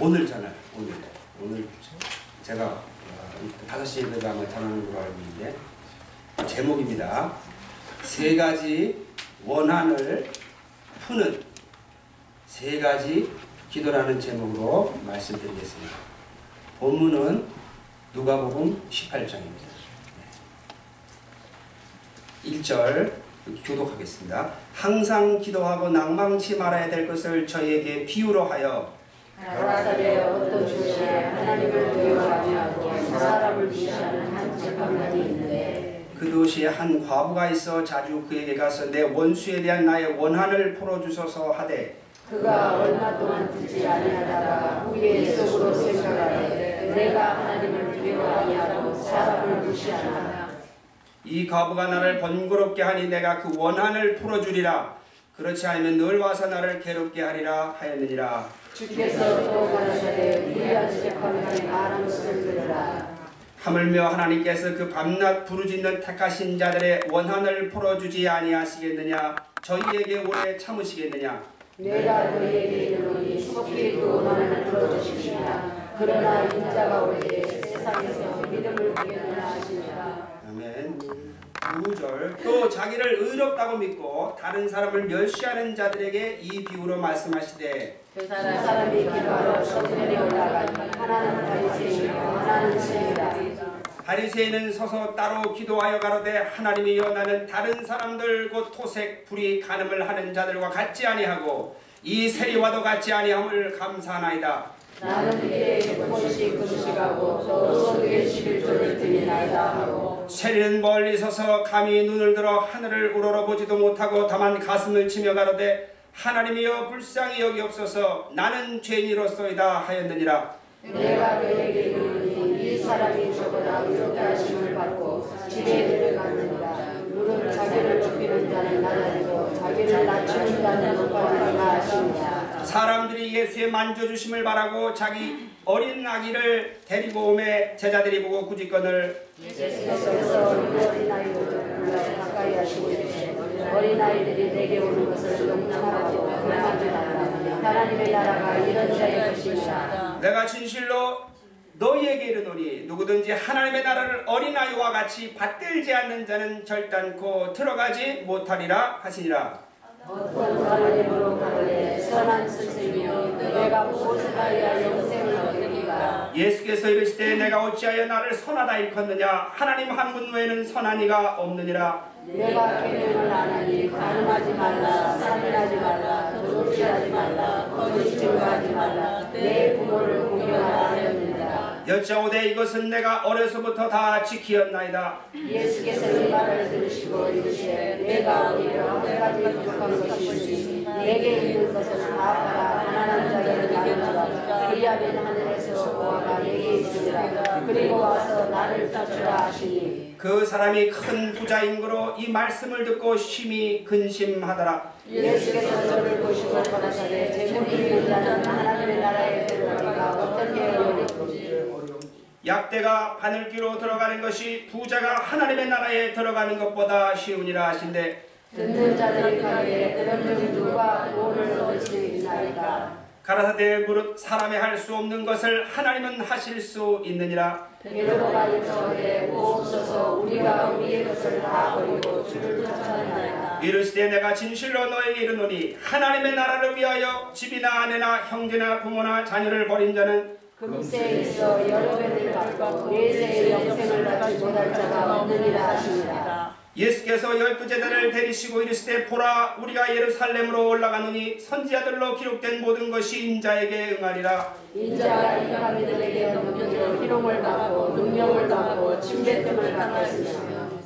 오늘 전화 오늘 오늘 제가 어, 다섯 시에 아마 전하는 걸로 알고 있는데 제목입니다. 세 가지 원한을 푸는 세 가지 기도라는 제목으로 말씀드리겠습니다. 본문은 누가복음 18장입니다. 1절 교독하겠습니다. 항상 기도하고 낭망치 말아야 될 것을 저희에게 비유로 하여 가라사대 어떤 도시에 하나님을 두려워하고 사람을 무시하는 한 재판관이 있는데 그 도시에 한 과부가 있어 자주 그에게 가서 내 원수에 대한 나의 원한을 풀어주소서 하되 그가 얼마 동안 듣지 아니하다가 후에 속으로 생각하되 내가 하나님을 두려워하니 하고 사람을 무시하나 이 과부가 나를 번거롭게 하니 내가 그 원한을 풀어주리라. 그렇지 않으면 늘 와서 나를 괴롭게 하리라 하였느니라 주께서 또 가라사대 위대한 재판관이 말한 것을 들으라. 하물며 하나님께서 그 밤낮 부르짖는 택하신 자들의 원한을 풀어주지 아니하시겠느냐? 저희에게 오래 참으시겠느냐? 내가 너희에게 이르노니 속히 그 원한을 풀어주시리라 그러나 인자가 올때 세상에서 믿음을 보겠느냐 하시니라 아멘 9절. 또 자기를 의롭다고 믿고 다른 사람을 멸시하는 자들에게 이 비유로 말씀하시되 두 사람이 기도하러 성전에 올라가니 하나는 바리새인이요. 하나는 세리라. 바리새인은 서서 따로 기도하여 가로되 하나님이여 나는 다른 사람들 곧 토색 불이 간음을 하는 자들과 같지 아니하고 이 세리와도 같지 아니함을 감사하나이다 나는 이에 조금씩 금식하고 또 소득의 11조를 드리나이다 하고 세리는 멀리 서서 감히 눈을 들어 하늘을 우러러보지도 못하고 다만 가슴을 치며 가로되 하나님이여 불쌍히 여기옵소서. 나는 죄인이로소이다 하였느니라. 내가 너에게 이르노니 이 사람이 저보다 의롭게 하심을 받고 집에 들어갔느니라. 무릇 자기를 높이는 자는 낮아지고 자기를 낮추는 자는 높아지리라 하시니라 사람들이 예수의 만져주심을 바라고 자기 어린 아기를 데리고 오매 제자들이 보고 구직건을 예수께서 우리 어린 아이를 불러 가까이 하시고 이르시되 어린 아이들이 내게 오는 것을 용납하고 그만하지 말라. 하나님의 나라가 이런 자의 것이니라 내가 진실로 너희에게 이르노니 누구든지 하나님의 나라를 어린아이와 같이 받들지 않는 자는 절단코 들어가지 못하리라 하시니라 어떤 하나님으로 가르되 선한 선생이여 내가 무엇을 하여야 영생을 얻으리까 예수께서 이르시되 내가 어찌하여 나를 선하다 일컫느냐? 하나님 한 분 외에는 선한 이가 없느니라. 내가 계명을 안 하니 가늠하지 말라 살인하지 말라 도둑질하지 말라 거짓 증거하지 말라. 내 부모를 공경하라 여짜오되 이것은 내가 어려서부터 다 지키었나이다. 예수께서 이 말을 들으시고 이르시되 내가 오히려 한 가지 부족한 것이 있으니 내게 있는 것을 다 팔아 가난한 자에게 나누라. 그리하면 하늘에서 보아가 내게 있으리라. 그리고 와서 나를 따르라 하시니. 그 사람이 큰 부자인 거로 이 말씀을 듣고 심히 근심하더라. 예수께서 저를 보시고 가라사대 재물이 있는 자는 하나님의 나라에 들어가기가 어떻게 어렵든지 약대가 바늘귀로 들어가는 것이 부자가 하나님의 나라에 들어가는 것보다 쉬우니라 하신대. 듣는 자들이 가기에 그런 중 누가 수 있나이까 가라사대 무릇 사람이 할수 없는 것을 하나님은 하실 수 있느니라. 베드로가 이르되 없어서 우리가 우리의 것을 다 버리고 주를 쫓아내나이다 이르시되 내가 진실로 너에게 이르노니 하나님의 나라를 위하여 집이나 아내나 형제나 부모나 자녀를 버린 자는 금세에 있어 여러 배를 받고 내세의 영생을 받지 못할 자가 없느니라 하시니라 예수께서 열두 제자를 데리시고 이르시되 보라 우리가 예루살렘으로 올라가노니 선지자들로 기록된 모든 것이 인자에게 응하리라. 인자가 이방인들에게 넘겨져 희롱을 받고 능력을 받고 침뱉음을 받았으며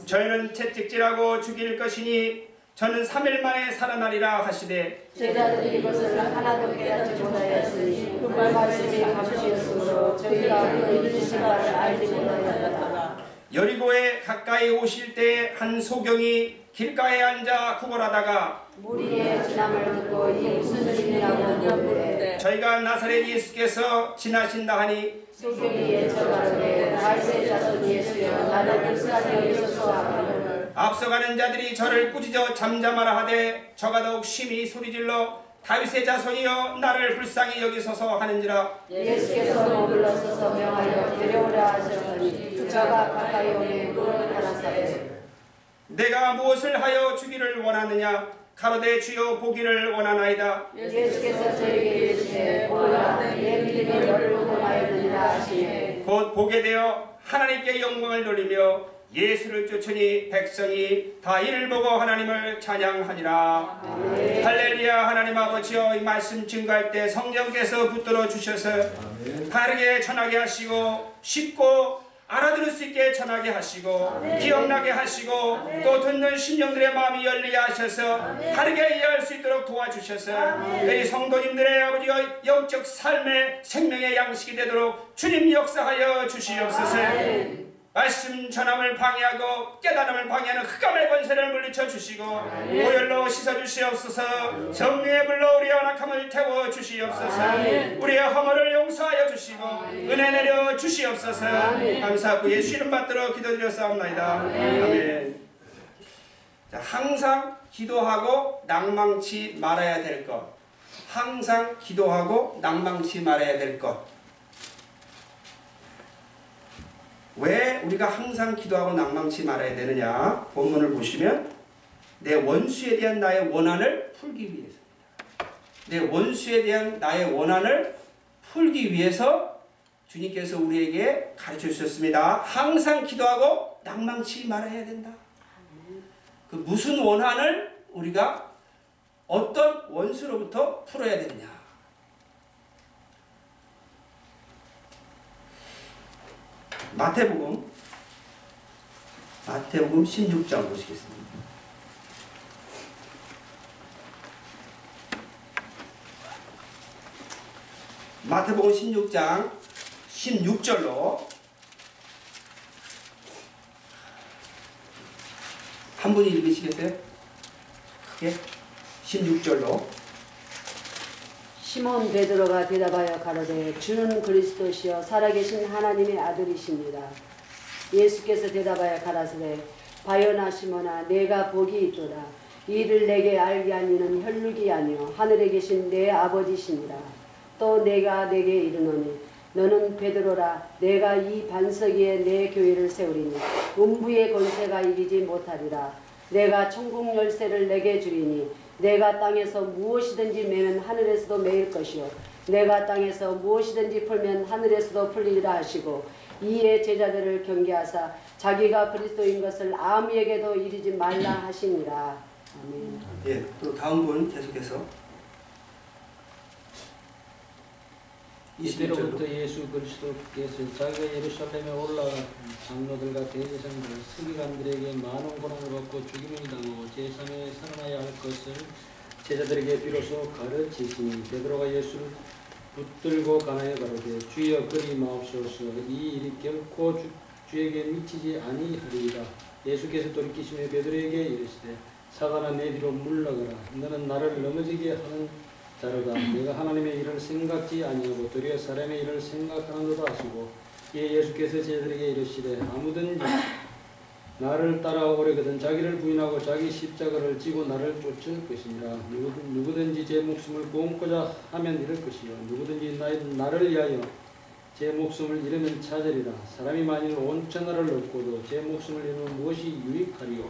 저희는 채찍질하고 죽일 것이니 저는 3일 만에 살아나리라 하시되 제자들이 이것을 하나도 깨닫지 못하였으니 그 말씀이 감시였으므로 저희가 그 이르신 바를 알지 못하였다. 여리고에 가까이 오실 때한 소경이 길가에 앉아 구걸하다가 무리의 지남을 듣고 이 무슨 일이냐고 물으되 저희가 나사렛 예수께서 지나신다 하니 소경이 예처가로되 다윗의 자손 예수여 나를 불쌍히 여기소서 하거늘 앞서가는 자들이 저를 꾸짖어 잠잠하라 하되 저가 더욱 심히 소리질러 다윗의 자손이여 나를 불쌍히 여기소서 하는지라. 예수께서 머물러서서 명하여 데려오라 하셨더니 그가 가까이 오매 물을 갈아사대. 내가 무엇을 하여 주기를 원하느냐? 가로되 주여 보기를 원하나이다. 예수께서 저에게 이르시되 보라 내 믿음이 너를 구원하였느니라 하시니 곧 보게 되어 하나님께 영광을 돌리며 예수를 쫓으니 백성이 다 이를 보고 하나님을 찬양하니라. 할렐루야 하나님 아버지여 이 말씀 증거할 때 성령께서 붙들어 주셔서 바르게 전하게 하시고 쉽고 알아들을 수 있게 전하게 하시고 기억나게 하시고 또 듣는 심령들의 마음이 열리게 하셔서 바르게 이해할 수 있도록 도와주셔서 우리 성도님들의 아버지 영적 삶의 생명의 양식이 되도록 주님 역사하여 주시옵소서 말씀 전함을 방해하고 깨달음을 방해하는 흑암의 권세를 물리쳐 주시고 오열로 씻어 주시옵소서. 성령의 불로 우리의 완악함을 태워 주시옵소서. 우리의 허물을 용서하여 주시고 은혜 내려 주시옵소서. 감사하고 예수 이름 받들어 기도드렸사옵나이다. 아멘. 자, 항상 기도하고 낭망치 말아야 될 것. 항상 기도하고 낭망치 말아야 될것 왜 우리가 항상 기도하고 낭망치 말아야 되느냐? 본문을 보시면 내 원수에 대한 나의 원한을 풀기 위해서입니다. 내 원수에 대한 나의 원한을 풀기 위해서 주님께서 우리에게 가르쳐 주셨습니다. 항상 기도하고 낭망치 말아야 된다. 그 무슨 원한을 우리가 어떤 원수로부터 풀어야 되느냐? 마태복음 마태복음 16장 보시겠습니다. 마태복음 16장 16절로 한 분이 읽으시겠어요? 크게 16절로 시몬 베드로가 대답하여 가로되 주는 그리스도시요 살아계신 하나님의 아들이십니다. 예수께서 대답하여 가라사대 바요나 시몬아 내가 복이 있도다. 이를 내게 알게 하니는 혈육이 아니요 하늘에 계신 내 아버지시니라. 또 내가 내게 이르노니 너는 베드로라 내가 이 반석 위에 내 교회를 세우리니 음부의 권세가 이기지 못하리라. 내가 천국 열쇠를 내게 주리니 내가 땅에서 무엇이든지 매면 하늘에서도 매일 것이요. 내가 땅에서 무엇이든지 풀면 하늘에서도 풀리리라 하시고 이에 제자들을 경계하사 자기가 그리스도인 것을 아무에게도 이르지 말라 하시니라. 아멘. 예, 또 다음 분 계속해서 21절로 이때로부터 예수 그리스도께서 자기가 예루살렘에 올라가 장로들과 대제사장들 서기관들에게 많은 고난을 받고 죽임을 당하고 제3에 살아나야 할 것을 제자들에게 비로소 가르치시니 베드로가 예수를 붙들고 가나에 가로되 주여 그리 마옵소서. 이 일이 결코 주, 주에게 미치지 아니하리이다. 예수께서 돌이키시며 베드로에게 이르시되 사단아 내 뒤로 물러가라. 너는 나를 넘어지게 하는 자로다. 내가 하나님의 일을 생각지 아니하고 도리어 사람의 일을 생각하는도다 하시고 이에 예수께서 제자들에게 이르시되 아무든지 나를 따라오려거든 자기를 부인하고 자기 십자가를 지고 나를 쫓을 것이니라. 누구든, 누구든 지 제 목숨을 구원고자 하면 잃을 것이요. 누구든지 나, 나를 위하여 제 목숨을 잃으면 찾으리라. 사람이 만일 온 천하를 얻고도 제 목숨을 잃으면 무엇이 유익하리요?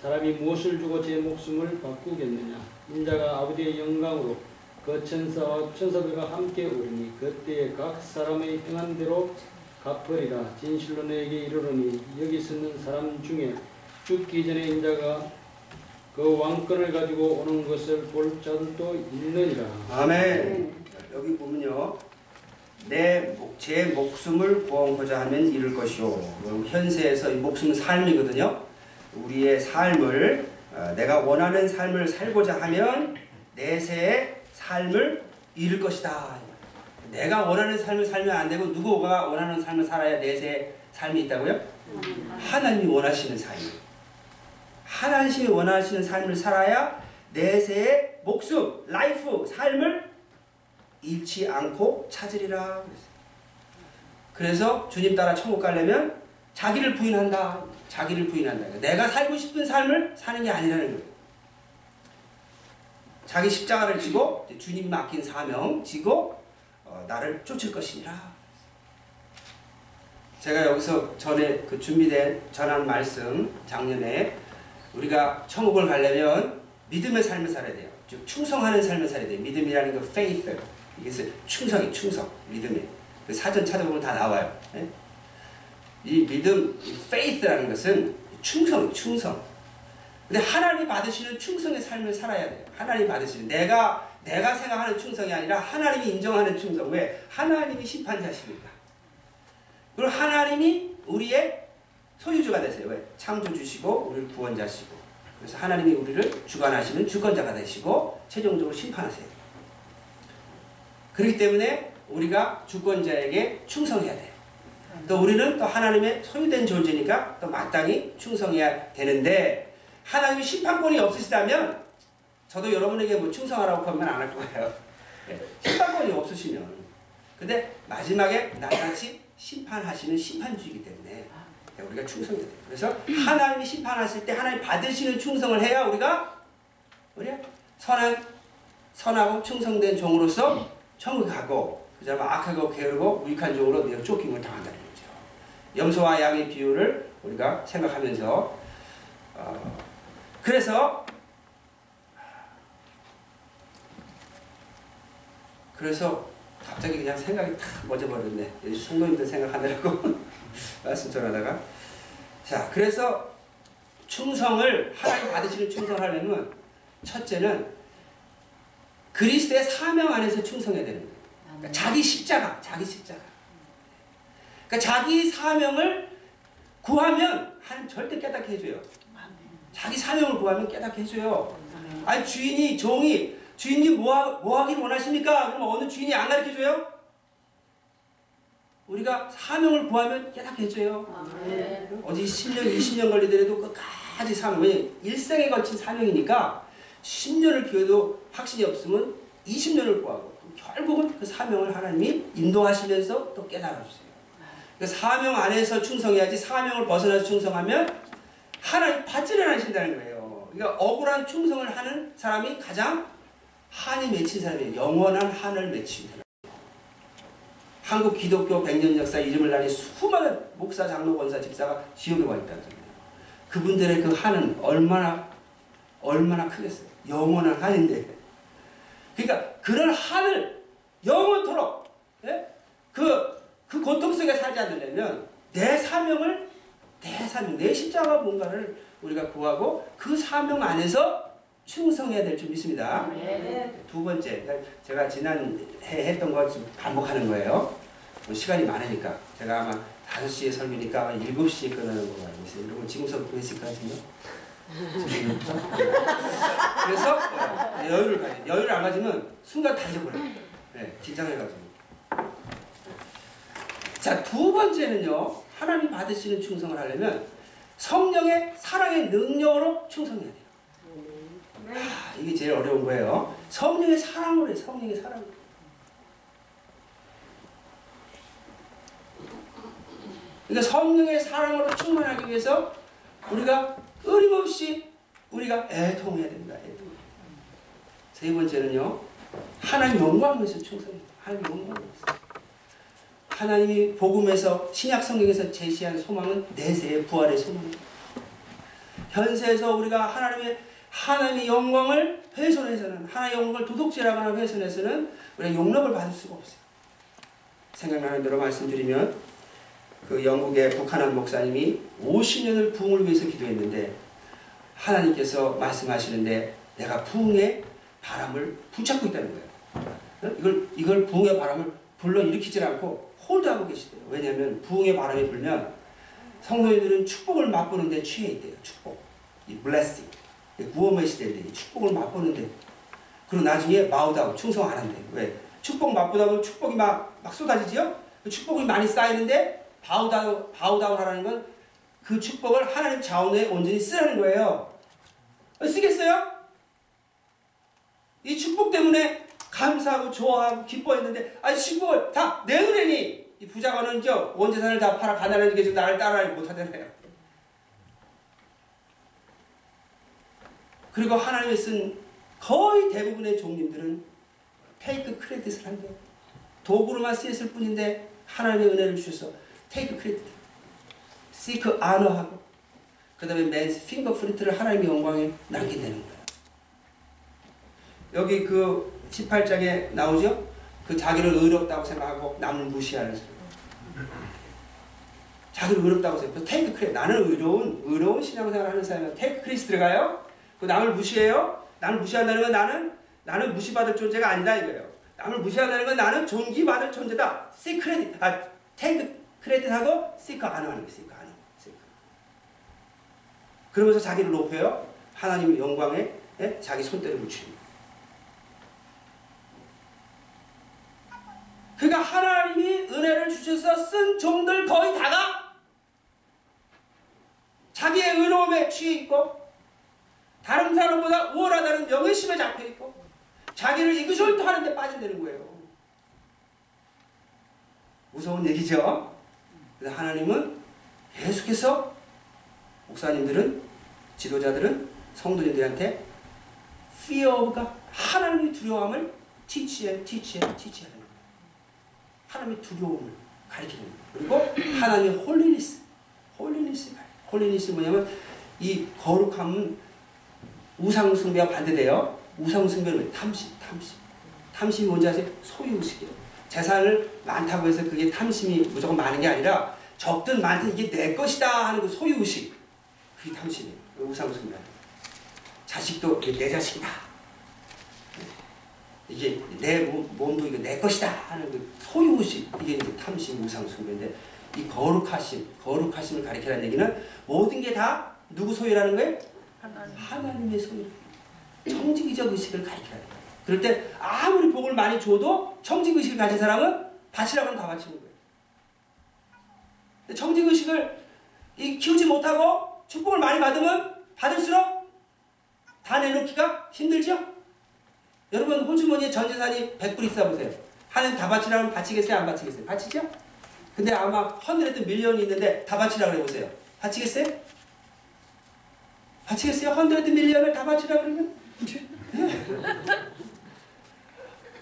사람이 무엇을 주고 제 목숨을 바꾸겠느냐? 인자가 아버지의 영광으로 그 천사와 천사들과 함께 오르니 그때에 각 사람의 행한 대로 갚으리라 진실로 내게 이르노니 여기 서는 사람 중에 죽기 전에 인자가 그 왕권을 가지고 오는 것을 볼 자들도 있느니라 아멘. 여기 보면요. 내, 목- 제 목숨을 구원하고자 하면 것이요. 그럼 현세에서 이 목숨은 삶이거든요. 우리의 삶을, 어, 내가 원하는 삶을 살고자 하면 내세의 삶을 이룰 것이다. 내가 원하는 삶을 살면 안 되고 누구가 원하는 삶을 살아야 내세의 삶이 있다고요? 하나님이 원하시는 삶. 하나님이 원하시는 삶을 살아야 내세의 목숨, 라이프, 삶을 잃지 않고 찾으리라. 그래서 주님 따라 천국 가려면 자기를 부인한다. 자기를 부인한다. 내가 살고 싶은 삶을 사는 게 아니라는 거예요. 자기 십자가를 지고 주님 맡긴 사명 지고 어, 나를 쫓을 것이니라. 제가 여기서 전에 그 준비된 전한 말씀 작년에 우리가 천국을 가려면 믿음의 삶을 살아야 돼요. 즉 충성하는 삶을 살아야 돼요. 믿음이라는 그 faith 이게 충성이 충성 믿음이 그 사전 찾아보면 다 나와요. 네? 이 믿음 이 faith라는 것은 충성 충성. 근데 하나님이 받으시는 충성의 삶을 살아야 돼요. 하나님이 받으시는 내가 내가 생각하는 충성이 아니라 하나님이 인정하는 충성. 왜? 하나님이 심판자시니까. 그리고 하나님이 우리의 소유주가 되세요. 왜? 창조주시고 우리를 구원자시고 그래서 하나님이 우리를 주관하시는 주권자가 되시고 최종적으로 심판하세요. 그렇기 때문에 우리가 주권자에게 충성해야 돼요. 또 우리는 또 하나님의 소유된 존재니까 또 마땅히 충성해야 되는데 하나님이 심판권이 없으시다면 저도 여러분에게 뭐 충성하라고 하면 안 할 거예요. 네, 심판권이 없으시면 근데 마지막에 나같이 심판하시는 심판주이기 때문에 우리가 충성해야 돼요. 그래서 하나님이 심판하실 때 하나님 받으시는 충성을 해야 우리가 우리 선한 선하고 충성된 종으로서 천국 가고 그다음에 악하고 게으르고 무익한 종으로 내가 쫓김을 당한다는 거죠. 염소와 양의 비유를 우리가 생각하면서 어, 그래서 그래서 갑자기 그냥 생각이 탁 멎어버렸네. 성도님들 생각하느라고 말씀 전하다가 자 그래서 충성을 하나님 받으시는 충성을 하려면 첫째는 그리스도의 사명 안에서 충성해야 되는 거예요. 그러니까 자기 십자가, 자기 십자가. 그러니까 자기 사명을 구하면 하나님 절대 깨닫게 해줘요. 자기 사명을 구하면 깨닫게 해줘요. 아니 주인이 종이 주인님 뭐, 하, 뭐 하길 원하십니까? 그럼 어느 주인이 안 가르쳐줘요? 우리가 사명을 구하면 깨닫게 해줘요. 어디 10년, 20년 걸리더라도 끝까지 사명. 왜냐 일생에 걸친 사명이니까 10년을 기회도 확신이 없으면 20년을 구하고 결국은 그 사명을 하나님이 인도하시면서 또 깨달아주세요. 그 사명 안에서 충성해야지 사명을 벗어나서 충성하면 하나님 받지를 않으신다는 거예요. 그러니까 억울한 충성을 하는 사람이 가장 한이 맺힌 사람이 영원한 한을 맺힌다. 한국 기독교 100년 역사 이름을 날린 수많은 목사, 장로, 권사, 집사가 지옥에 와 있다는 거예요. 그분들의 그 한은 얼마나 얼마나 크겠어요. 영원한 한인데. 그러니까 그런 한을 영원토록 예? 그, 그 고통 속에 살지 않으려면 내 사명을 내 사명, 내 십자가 뭔가를 우리가 구하고 그 사명 안에서 충성해야 될 줄 믿습니다. 네. 두 번째, 제가 지난 해 했던 거 지금 반복하는 거예요. 뭐 시간이 많으니까 제가 아마 5시에 설교니까 아마 7시에 끝나는 걸로 알고 있어요. 여러분 지금서부터 했을 것 같은요? 그래서 네, 여유를 가져 여유를 안 가지면 순간 다 잊어버려요. 네, 긴장해가지고. 자, 두 번째는요. 하나님 받으시는 충성을 하려면 성령의 사랑의 능력으로 충성해야 돼요. 아, 이게 제일 어려운 거예요. 성령의 사랑으로 해 성령의 사랑. 그러니까 성령의 사랑으로 충만하기 위해서 우리가 끊임없이 우리가 애통해야 됩니다. 애통. 세 번째는요. 하나님 영광을 위해서 충성해야 하나님 영광을 위해서. 하나님이 복음에서 신약 성경에서 제시한 소망은 내세의 부활의 소망입니다. 현세에서 우리가 하나님의 하나님의 영광을 훼손해서는 하나님의 영광을 도둑질하거나 훼손해서는 우리가 용납을 받을 수가 없어요. 생각나는 대로 말씀드리면 그 영국의 북한한 목사님이 50년을 부흥을 위해서 기도했는데 하나님께서 말씀하시는데 내가 부흥의 바람을 붙잡고 있다는 거예요. 이걸 이걸 부흥의 바람을 불러 일으키질 않고 홀드하고 계시대요. 왜냐하면 부흥의 바람이 불면 성도님들은 축복을 맛보는데 취해 있대요. 축복, 이 blessing. 구원의 시대인데 축복을 맛보는데 그리고 나중에 마우다운 충성 안 한대. 왜? 축복 맛보다 보면 축복이 막, 막 쏟아지지요? 그 축복이 많이 쌓이는데 바우다운, 바우다운 하라는 건 그 축복을 하나님 자원에 온전히 쓰라는 거예요. 쓰겠어요? 이 축복 때문에 감사하고 좋아하고 기뻐했는데 아니 축복을 다 내놓으니 이 부자가는 온 재산을 다 팔아 가난한 게 지금 나를 따라하지 못하잖아요. 그리고 하나님이 쓴 거의 대부분의 종님들은 take credit을 한대요. 도구로만 쓰였을 뿐인데 하나님의 은혜를 주셔서 take credit, seek honor하고 그 다음에 man's fingerprint를 하나님의 영광에 남긴다는 거예요. 여기 그 18장에 나오죠? 그 자기를 의롭다고 생각하고 남을 무시하는 사람. 자기를 의롭다고 생각해요. take cre 나는 의로운 의로운 신앙생활 하는 사람은 take credit 들어가요. 그 남을 무시해요. 남을 무시한다는 건 나는 나는 무시받을 존재가 아니다 이거예요. 남을 무시한다는 건 나는 존귀받을 존재다. seek credit 아 take credit하고 seek honor 하는 거예요. seek honor 하는 seek. 그러면서 자기를 높여요. 하나님의 영광에 예? 자기 손때를 묻힙니다. 그러니까 하나님이 은혜를 주셔서 쓴 종들 거의 다가 자기의 의로움에 취해 있고 다른 사람보다 우월하다는 명예심에 잡혀 있고 자기를 이그절도 하는데 빠진다는 거예요. 무서운 얘기죠. 그래서 하나님은 계속해서 목사님들은 지도자들은 성도님들한테 fear of가 하나님의 두려움을 teach해, teach해, teach하는 거예요. 하나님의 두려움을 가르치는 거예요. 그리고 하나님의 holiness, holiness, holiness 뭐냐면 이 거룩함은 우상 숭배와 반대돼요. 우상 숭배는 탐심, 탐심. 탐심이 뭔지 아세요? 소유의식이에요. 재산을 많다고 해서 그게 탐심이 무조건 많은 게 아니라 적든 많든 이게 내 것이다 하는 그 소유의식. 그게 탐심이에요. 우상 숭배. 자식도 내 자식이다. 이게 내 몸, 몸도 이거 내 것이다 하는 그 소유의식. 이게 이제 탐심, 우상 숭배인데 이 거룩하심, 거룩하심을 가리키라는 얘기는 모든 게 다 누구 소유라는 거예요? 하나님 의 소유. 청지기적 의식을 가리켜야 돼. 그럴 때 아무리 복을 많이 줘도 청지기 의식을 가진 사람은 바치라고 하면 다 바치는 거예요. 청지기 의식을 키우지 못하고 축복을 많이 받으면 받을수록 다 내놓기가 힘들죠? 여러분 호주머니에 전 재산이 100불 있어 보세요. 하나님 다 바치라면 바치겠어요? 안 바치겠어요? 바치죠? 근데 아마 hundred million이 있는데 다 바치라고 해보세요. 바치겠어요? 바치겠어요? hundred million을 다 바치라고 그러면?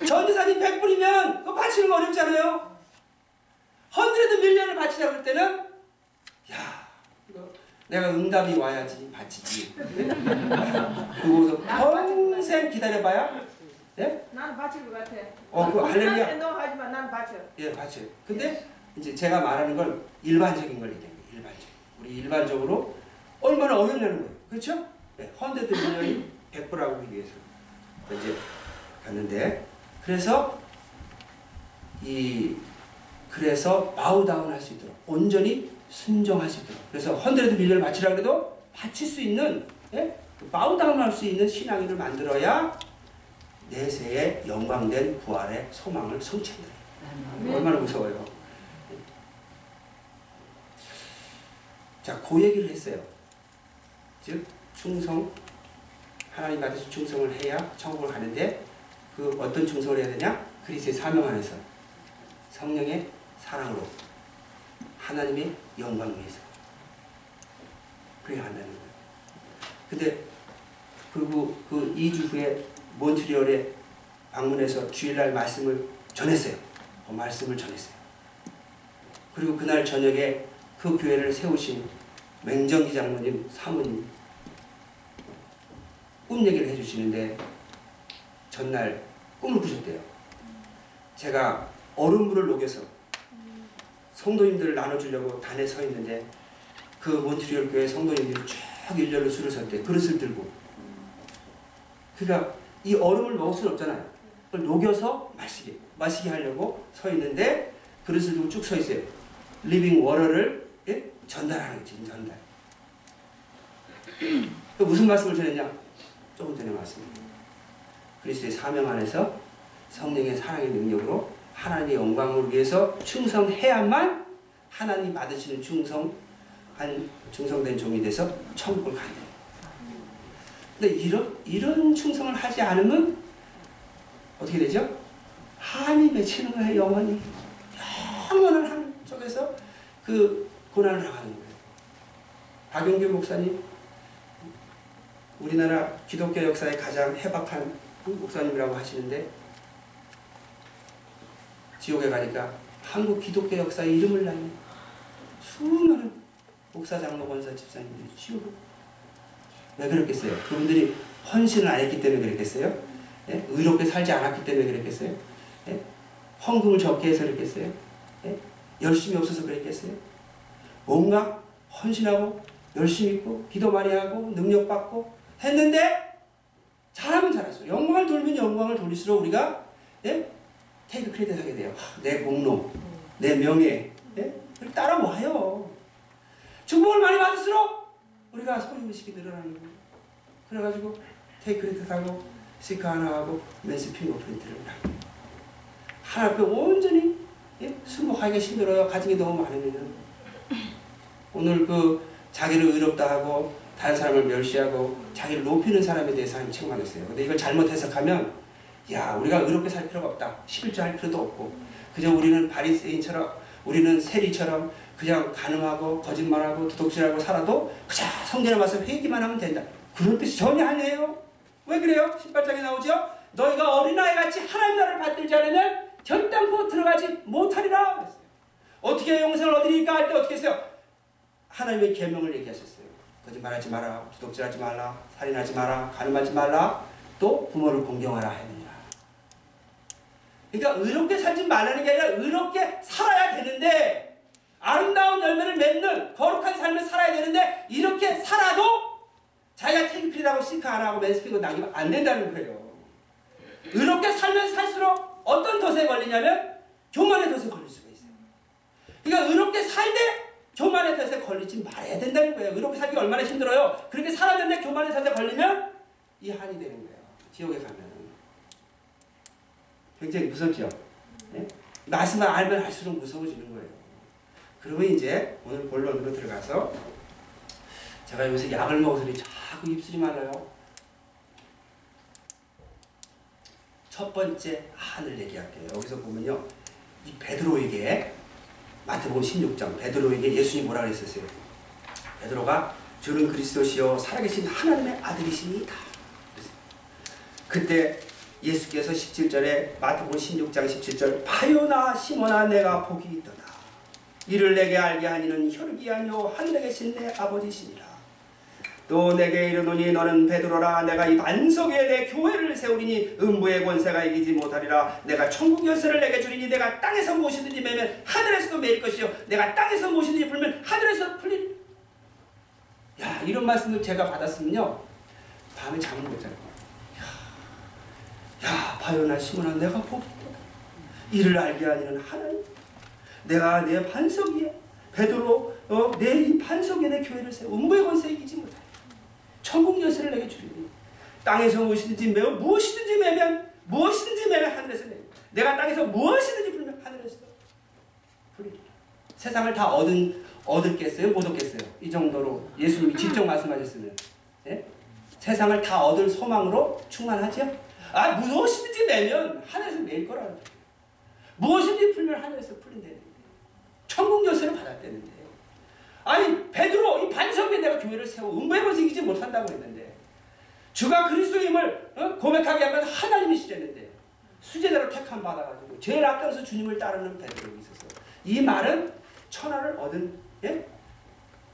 전 재산이 100불이면 그거 바치는 거 어렵잖아요. hundred million을 바치라고 할 때는 야 이거 내가 응답이 와야지 바치지. 그거서 평생 기다려봐야 네? 나는 바칠 것 같아. 어, 그 할렐루야. 너 하지만 난 바쳐. 예, 바쳐요. 근데 이제 제가 말하는 건 일반적인 걸 얘기해요. 일반적. 우리 일반적으로 얼마나 어렵냐는 거예요. 그렇죠? 네, hundred million이 100불하고 비교해서 이제 갔는데 그래서 이 그래서 바우다운 할 수 있도록 온전히 순종할 수 있도록 그래서 헌드레드 밀리언을 바치라 그래도 바칠 수 있는 예? 바우다운 할 수 있는 신앙인을 만들어야 내세에 영광된 부활의 소망을 성취한다. 얼마나 무서워요. 자, 그 얘기를 했어요. 즉 충성 하나님 받으신 충성을 해야 천국을 가는데 그 어떤 충성을 해야 되냐? 그리스의 사명 안에서 성령의 사랑으로 하나님의 영광을 위해서 그래야 한다는 거예요. 근데 그리고 그 2주 후에 몬트리올에 방문해서 주일날 말씀을 전했어요. 그 말씀을 전했어요. 그리고 그날 저녁에 그 교회를 세우신 맹정기 장로님 사모님 꿈 얘기를 해주시는데 전날 꿈을 꾸셨대요. 제가 얼음물을 녹여서 성도님들을 나눠주려고 단에 서 있는데 그 몬트리올 교회 성도님들이 쭉 일렬로 줄을 섰대. 그릇을 들고. 그러니까 이 얼음을 먹을 수는 없잖아요. 그걸 녹여서 마시게, 마시게 하려고 서 있는데 그릇을 들고 쭉서 있어요. living water를 예? 전달하는 거지, 전달. 그 무슨 말씀을 전했냐? 조금 전에 말씀입니다. 그리스도의 사명 안에서 성령의 사랑의 능력으로 하나님의 영광을 위해서 충성해야만 하나님 받으시는 충성, 한 충성된 종이 돼서 천국을 거예요. 근데 이런, 이런 충성을 하지 않으면 어떻게 되죠? 한이 맺히는 거예요, 영원히. 영원한 한 쪽에서 그 고난을 당하는 거예요. 박용규 목사님, 우리나라 기독교 역사의 가장 해박한 목사님이라고 하시는데 지옥에 가니까 한국 기독교 역사의 이름을 날린 수많은 목사 장로 권사 집사님들이 지옥에 왜 그랬겠어요? 그분들이 헌신을 안 했기 때문에 그랬겠어요? 예? 의롭게 살지 않았기 때문에 그랬겠어요? 예? 헌금을 적게 해서 그랬겠어요? 예? 열심히 없어서 그랬겠어요? 뭔가 헌신하고 열심히 있고 기도 많이 하고 능력 받고 했는데 잘하면 잘했어. 영광을 돌면 영광을 돌릴수록 우리가 예? 테이크 크레딧 하게 돼요. 하, 내 공로, 내 명예, 예? 따라와요. 축복을 많이 받을수록 우리가 소유의식이 늘어나는 거예요. 그래가지고 take credit 하고 seek honor 하고 man's fingerprint를 하나님 앞에 온전히 예? 수고하기가 힘들어요. 가진 게 너무 많으면 오늘 그 자기를 의롭다 하고 다른 사람을 멸시하고 자기를 높이는 사람에 대해서 하나님 책망했어요. 근데 이걸 잘못 해석하면 야 우리가 의롭게 살 필요가 없다. 11조 할 필요도 없고 그저 우리는 바리새인처럼 우리는 세리처럼 그냥 간음하고 거짓말하고 도둑질하고 살아도 그저 성전에 와서 회개만 하면 된다. 그런 뜻이 전혀 아니에요. 왜 그래요? 18장에 나오죠. 너희가 어린아이같이 하나님 나라를 받들지 않으면 결단코 들어가지 못하리라 그랬어요. 어떻게 영생을 얻으리까 할 때 어떻게 했어요? 하나님의 계명을 얘기하셨어요. 거짓말하지 마라, 도둑질하지 말라, 살인하지 마라, 가늠하지 말라, 또 부모를 공경하라 했느니라. 그러니까 의롭게 살지 말라는 게 아니라 의롭게 살아야 되는데 아름다운 열매를 맺는 거룩한 삶을 살아야 되는데 이렇게 살아도 자기가 테이크리라고 싱크 안 하고 맨스피고 남기면 안 된다는 거예요. 의롭게 살면 살수록 어떤 덫에 걸리냐면 교만의 덫에 걸릴 수가 있어요. 그러니까 의롭게 살되 교만의 덫에 걸리지 말아야 된다는 거예요. 의롭게 살기 얼마나 힘들어요. 그렇게 살았는데 교만의 덫에 걸리면 이 한이 되는 거예요. 지옥에 가면. 굉장히 무섭죠. 네? 말씀을 알면 할수록 무서워지는 거예요. 그러면 이제 오늘 본론으로 들어가서 제가 요새 약을 먹어서 자꾸 입술이 말라요. 첫 번째 한을 얘기할게요. 여기서 보면요. 이 베드로에게 마태복음 16장 베드로에게 예수님 뭐라 그랬었어요? 베드로가 주는 그리스도시요 살아계신 하나님의 아들이시니다. 그때 예수께서 17절에 마태복음 16장 17절 바요나 시모나 내가 복이 있도다. 이를 내게 알게 하니는 혈육이 아니요 하늘에 계신 내 아버지시니라. 또 내게 이르노니 너는 베드로라 내가 이 반석 위에 내 교회를 세우리니 음부의 권세가 이기지 못하리라. 내가 천국 열쇠를 내게 주리니 내가 땅에서 무엇이든지 매면 하늘에서도 매일 것이요. 내가 땅에서 무엇이든지 풀면 하늘에서 풀리 야 이런 말씀을 제가 받았으면요. 밤에 잠을 못 자요 야, 야 바요나 시몬아 내가 복이다. 이를 알게 하니는 하나님 내가 내 반석 위에 베드로 어, 내이 반석 위에 내 교회를 세워 음부의 권세 이기지 못하리라 천국 열쇠를 내게 주리니 땅에서 무엇이든지 매우 무엇이든지 매면 무엇이든지 매면 하늘에서 내 내가 땅에서 무엇이든지 풀면 하늘에서 풀리리라 세상을 다 얻은 얻었겠어요? 못 얻겠어요? 이 정도로 예수님이 직접 말씀하셨으면 예? 세상을 다 얻을 소망으로 충만하죠? 아 무엇이든지 매면 하늘에서 매일 거예요 무엇이든지 풀면 하늘에서 풀린다는 천국 열쇠를 받았다는데 아니 베드로 이 반석에 내가 교회를 세워 것을 이기지 못한다고 했는데 주가 그리스도임을 어? 고백하게 하면 하나님이시랬는데 수제자로 택함 받아가지고 제일 앞장서 주님을 따르는 베드로가 있어서 이 말은 천하를 얻은 예?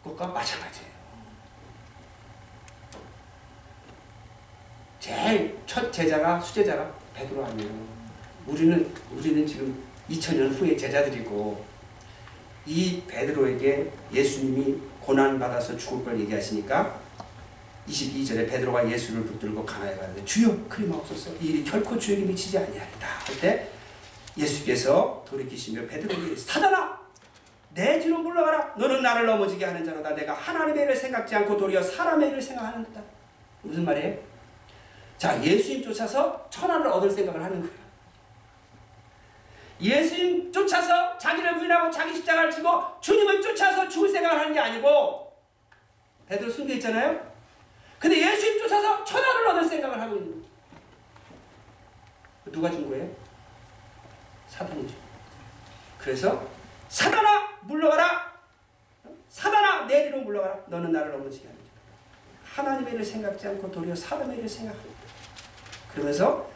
것과 마찬가지예요. 제일 첫 제자가 수제자가 베드로 아니에요. 우리는 우리는 지금 2000년 후에 제자들이고 이 베드로에게 예수님이 고난 받아서 죽을 걸 얘기하시니까 22절에 베드로가 예수를 붙들고 가나에 가는데 주여 그리마옵소서 이 일이 결코 주에게 미치지 아니하리다. 할 때 예수께서 돌이키시며 베드로에게 사단아! 내 뒤로 물러가라. 너는 나를 넘어지게 하는 자로다. 내가 하나님의 일을 생각지 않고 도리어 사람의 일을 생각하는다. 무슨 말이에요? 자 예수님 쫓아서 천하를 얻을 생각을 하는 거예요 예수님 쫓아서 자기를 부인하고 자기 십자가를 지고 주님을 쫓아서 죽을 생각을 하는 게 아니고 베드로 숨겨 있잖아요. 근데 예수님 쫓아서 천하를 얻을 생각을 하고 있는 거예요. 누가 준 거예요? 사단이죠. 그래서 사단아 물러가라. 사단아 내 뒤로 물러가라. 너는 나를 넘어지게 하는 하나님의 일을 생각지 않고 도리어 사람의 일을 생각합니다. 그러면서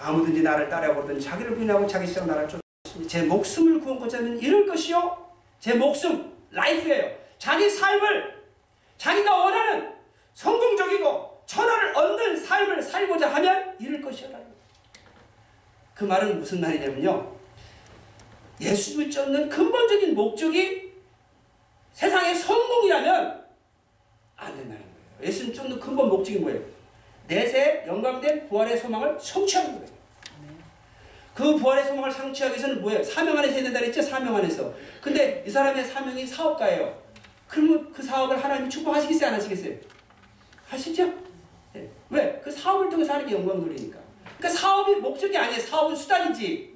아무든지 나를 따라오거든 자기를 부인하고 자기 시장 나를 쫓습니다. 제 목숨을 구원고자 하는 이럴 것이요. 제 목숨, 라이프예요. 자기 삶을 자기가 원하는 성공적이고 천하를 얻는 삶을 살고자 하면 이럴 것이라는 그 말은 무슨 말이냐면요. 예수를 쫓는 근본적인 목적이 세상의 성공이라면 안 된다는 거예요. 예수를 쫓는 근본 목적이 뭐예요? 내세 영감된 부활의 소망을 성취하는 거예요. 그 부활의 소망을 성취하기 위해서는 뭐예요? 사명 안에서 해야 된다 그랬죠? 사명 안에서. 근데 이 사람의 사명이 사업가예요. 그러면 그 사업을 하나님이 축복하시겠어요? 안 하시겠어요? 하시죠? 네. 왜? 그 사업을 통해서 하나님께 영광 돌리니까. 그러니까 사업이 목적이 아니에요. 사업은 수단이지.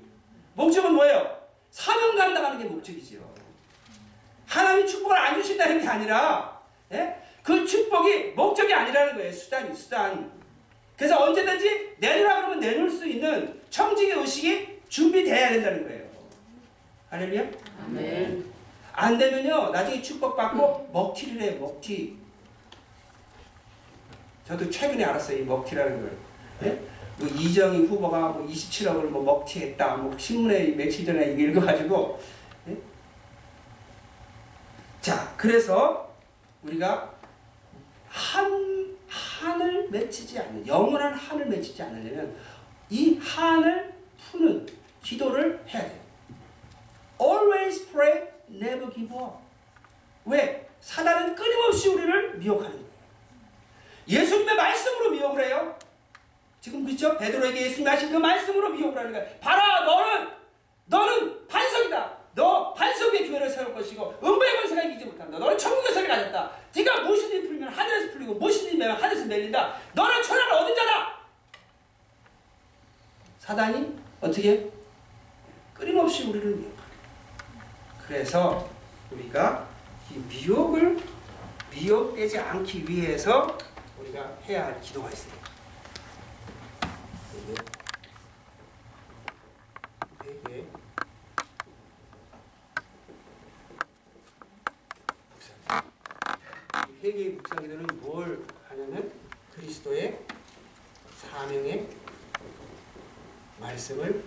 목적은 뭐예요? 사명 감당하는 게 목적이죠. 하나님이 축복을 안 주신다는 게 아니라 예? 그 축복이 목적이 아니라는 거예요. 수단이 수단. 그래서 언제든지 내놓으라 그러면 내놓을 수 있는 청직의 의식이 준비돼야 된다는 거예요. 할렐루야? 아멘. 안 되면요 나중에 축복받고 먹튀를 해요. 먹튀. 저도 최근에 알았어요. 이 먹튀라는 걸. 예? 뭐 이정희 후보가 뭐 27억을 뭐 먹튀했다. 뭐 신문에 며칠 전에 읽어가지고. 예? 자, 그래서 우리가 한 한을 맺히지 않는 영원한 한을 맺히지 않으려면 이 한을 푸는 기도를 해야 돼요. Always pray, never give up. 왜? 사단은 끊임없이 우리를 미혹하는 거예요. 예수님의 말씀으로 미혹을 해요. 지금 그렇죠? 베드로에게 예수님이 하신 그 말씀으로 미혹을 하는 거야. 봐라 너는 너는 반석이다. 너 반석 위에 교회를 세울 것이고 음부의 권세가 이기지 못한다. 너는 천국의 세를 가졌다. 네가 무엇이든 풀면 하늘에서 풀리고 무엇이든 매면 하늘에서 mer린다. 너는 천하를 얻은 자다. 사단이 어떻게 끊임없이 우리를 미혹하는 그래서 우리가 이 미혹을 미혹되지 않기 위해서 우리가 해야 할 기도가 있습니다. 회개 묵상. 이 회개의 묵상기도는 뭘 하냐면 그리스도의 사명의 말씀을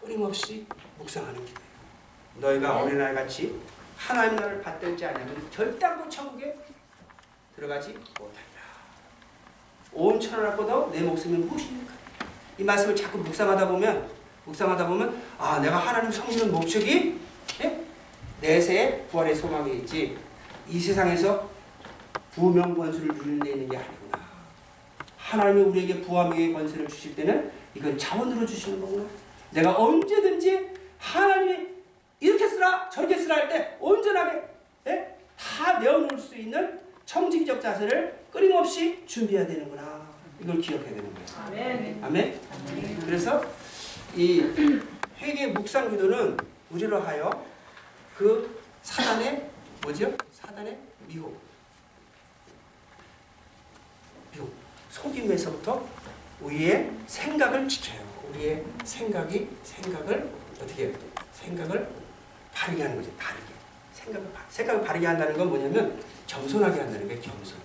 끊임없이 묵상하는 기도예요. 너희가 어린아이 같이 하나님 나라를 받들지 않으면 결단코 천국에 들어가지 못한다. 온 천하보다 내 목숨이 무엇입니까? 이 말씀을 자꾸 묵상하다 보면 묵상하다 보면 아 내가 하나님 섬기는 목적이 예? 내세의 부활의 소망이 있지 이 세상에서 부명 권수를 누리는 데 있는 게 아니구나. 하나님이 우리에게 부하명의 권세를 주실 때는 이건 자원으로 주시는 거구나. 내가 언제든지 하나님이 이렇게 쓰라 저렇게 쓰라 할 때 온전하게 예? 다 내어놓을 수 있는 청지기적 자세를 끊임없이 준비해야 되는구나. 이걸 기억해야 되는 거예요. 아멘. 아멘. 그래서 이 회개 묵상 기도는 우리로 하여 그 사단의 뭐죠? 사단의 미혹. 미혹. 속임에서부터 우리의 생각을 지켜요. 우리의 생각이 생각을 어떻게 해요? 생각을 바르게 하는 거지. 바르게. 생각을 바, 생각을 바르게 한다는 건 뭐냐면 겸손하게 한다는 게 겸손.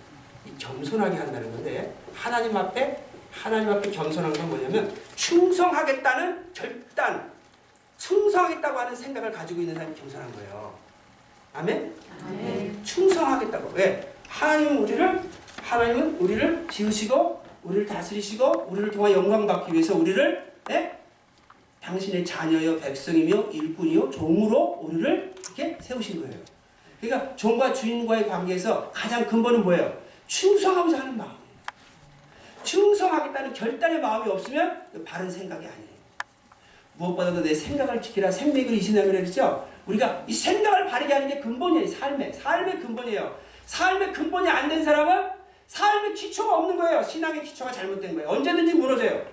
이 겸손하게 한다는 건데 하나님 앞에 하나님 앞에 겸손한 건 뭐냐면 충성하겠다는 결단, 충성하겠다고 하는 생각을 가지고 있는 사람이 겸손한 거예요. 아멘? 아멘. 충성하겠다고. 왜? 하나님은 우리를 하나님은 우리를 지으시고 우리를 다스리시고 우리를 통해 영광 받기 위해서 우리를 예? 당신의 자녀여 백성이며 일꾼이요 종으로 우리를 이렇게 세우신 거예요. 그러니까 종과 주인과의 관계에서 가장 근본은 뭐예요? 충성하고자 하는 마음. 충성하겠다는 결단의 마음이 없으면 바른 생각이 아니에요. 무엇보다도 내 생각을 지키라 생명을 이신하고 그랬죠. 우리가 이 생각을 바르게 하는 게 근본이에요. 삶의 삶의 근본이에요. 삶의 근본이 안 된 사람은 삶의 기초가 없는 거예요. 신앙의 기초가 잘못된 거예요. 언제든지 무너져요.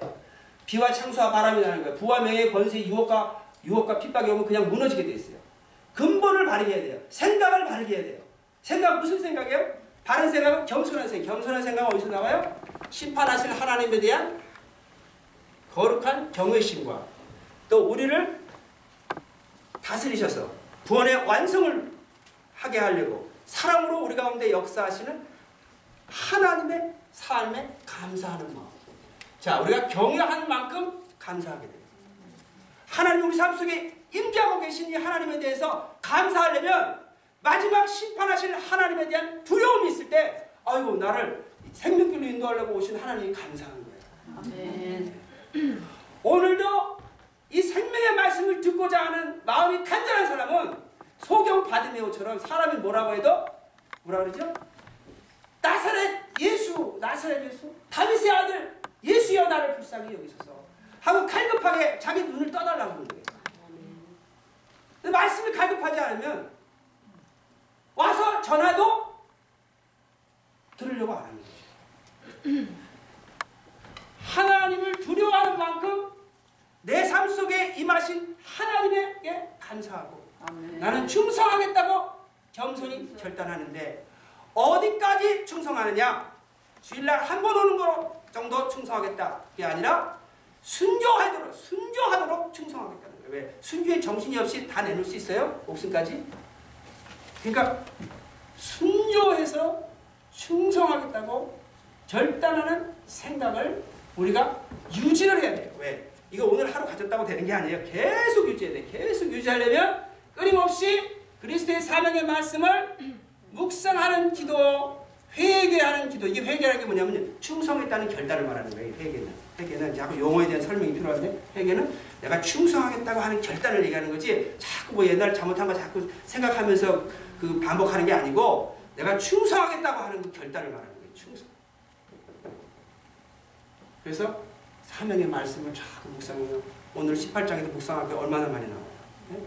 비와 창수와 바람이 나는 거예요. 부와 명예, 권세, 유혹과 유혹과 핍박이 오면 그냥 무너지게 돼 있어요. 근본을 바르게 해야 돼요. 생각을 바르게 해야 돼요. 생각 무슨 생각이에요? 바른 생각은 겸손한 생각. 겸손한 생각은 어디서 나와요? 심판하실 하나님에 대한 거룩한 경외심과 또 우리를 다스리셔서 구원의 완성을 하게 하려고 사랑으로 우리 가운데 역사하시는 하나님의 삶에 감사하는 마음. 자, 우리가 경외하는 만큼 감사하게 됩니다. 하나님 우리 삶 속에 임재하고 계신 이 하나님에 대해서 감사하려면 마지막 심판하실 하나님에 대한 두려움이 있을 때 아이고 나를 생명길로 인도하려고 오신 하나님이 감사한 거예요. 아멘. 오늘도 이 생명의 말씀을 듣고자 하는 마음이 간절한 사람은 소경 바디메오처럼 사람이 뭐라고 해도 뭐라 그러죠? 나사렛 예수, 나사렛 예수, 다윗의 아들 예수여 나를 불쌍히 여기소서 하고 갈급하게 자기 눈을 떠달라고 하는 거예요. 근데 말씀이 갈급하지 않으면 와서 전화도 들으려고 안 하는 거죠. 하나님을 두려워하는 만큼 내 삶 속에 임하신 하나님에게 감사하고 아멘. 나는 충성하겠다고 겸손히 결단하는데 어디까지 충성하느냐? 주일날 한 번 오는 거 정도 충성하겠다. 그게 아니라 순교하도록 순교하도록 충성하겠다는 거예요. 왜? 순교에 정신이 없이 다 내놓을 수 있어요? 목숨까지? 그러니까 순교해서 충성하겠다고 결단하는 생각을 우리가 유지를 해야 돼요. 왜? 이거 오늘 하루 가졌다고 되는 게 아니에요. 계속 유지해야 돼. 계속 유지하려면 끊임없이 그리스도의 사명의 말씀을 묵상하는 기도, 회개하는 기도. 이게 회개라는 게 뭐냐면 충성했다는 결단을 말하는 거예요. 회개는. 회개는 자꾸 용어에 대한 설명이 필요한데 회개는 내가 충성하겠다고 하는 결단을 얘기하는 거지 자꾸 뭐 옛날 잘못한 거 자꾸 생각하면서 그 반복하는 게 아니고 내가 충성하겠다고 하는 그 결단을 말하는 거예요. 충성. 그래서 사명의 말씀을 자꾸 묵상해요. 오늘 18장에도 묵상할 게 얼마나 많이 나와요. 네?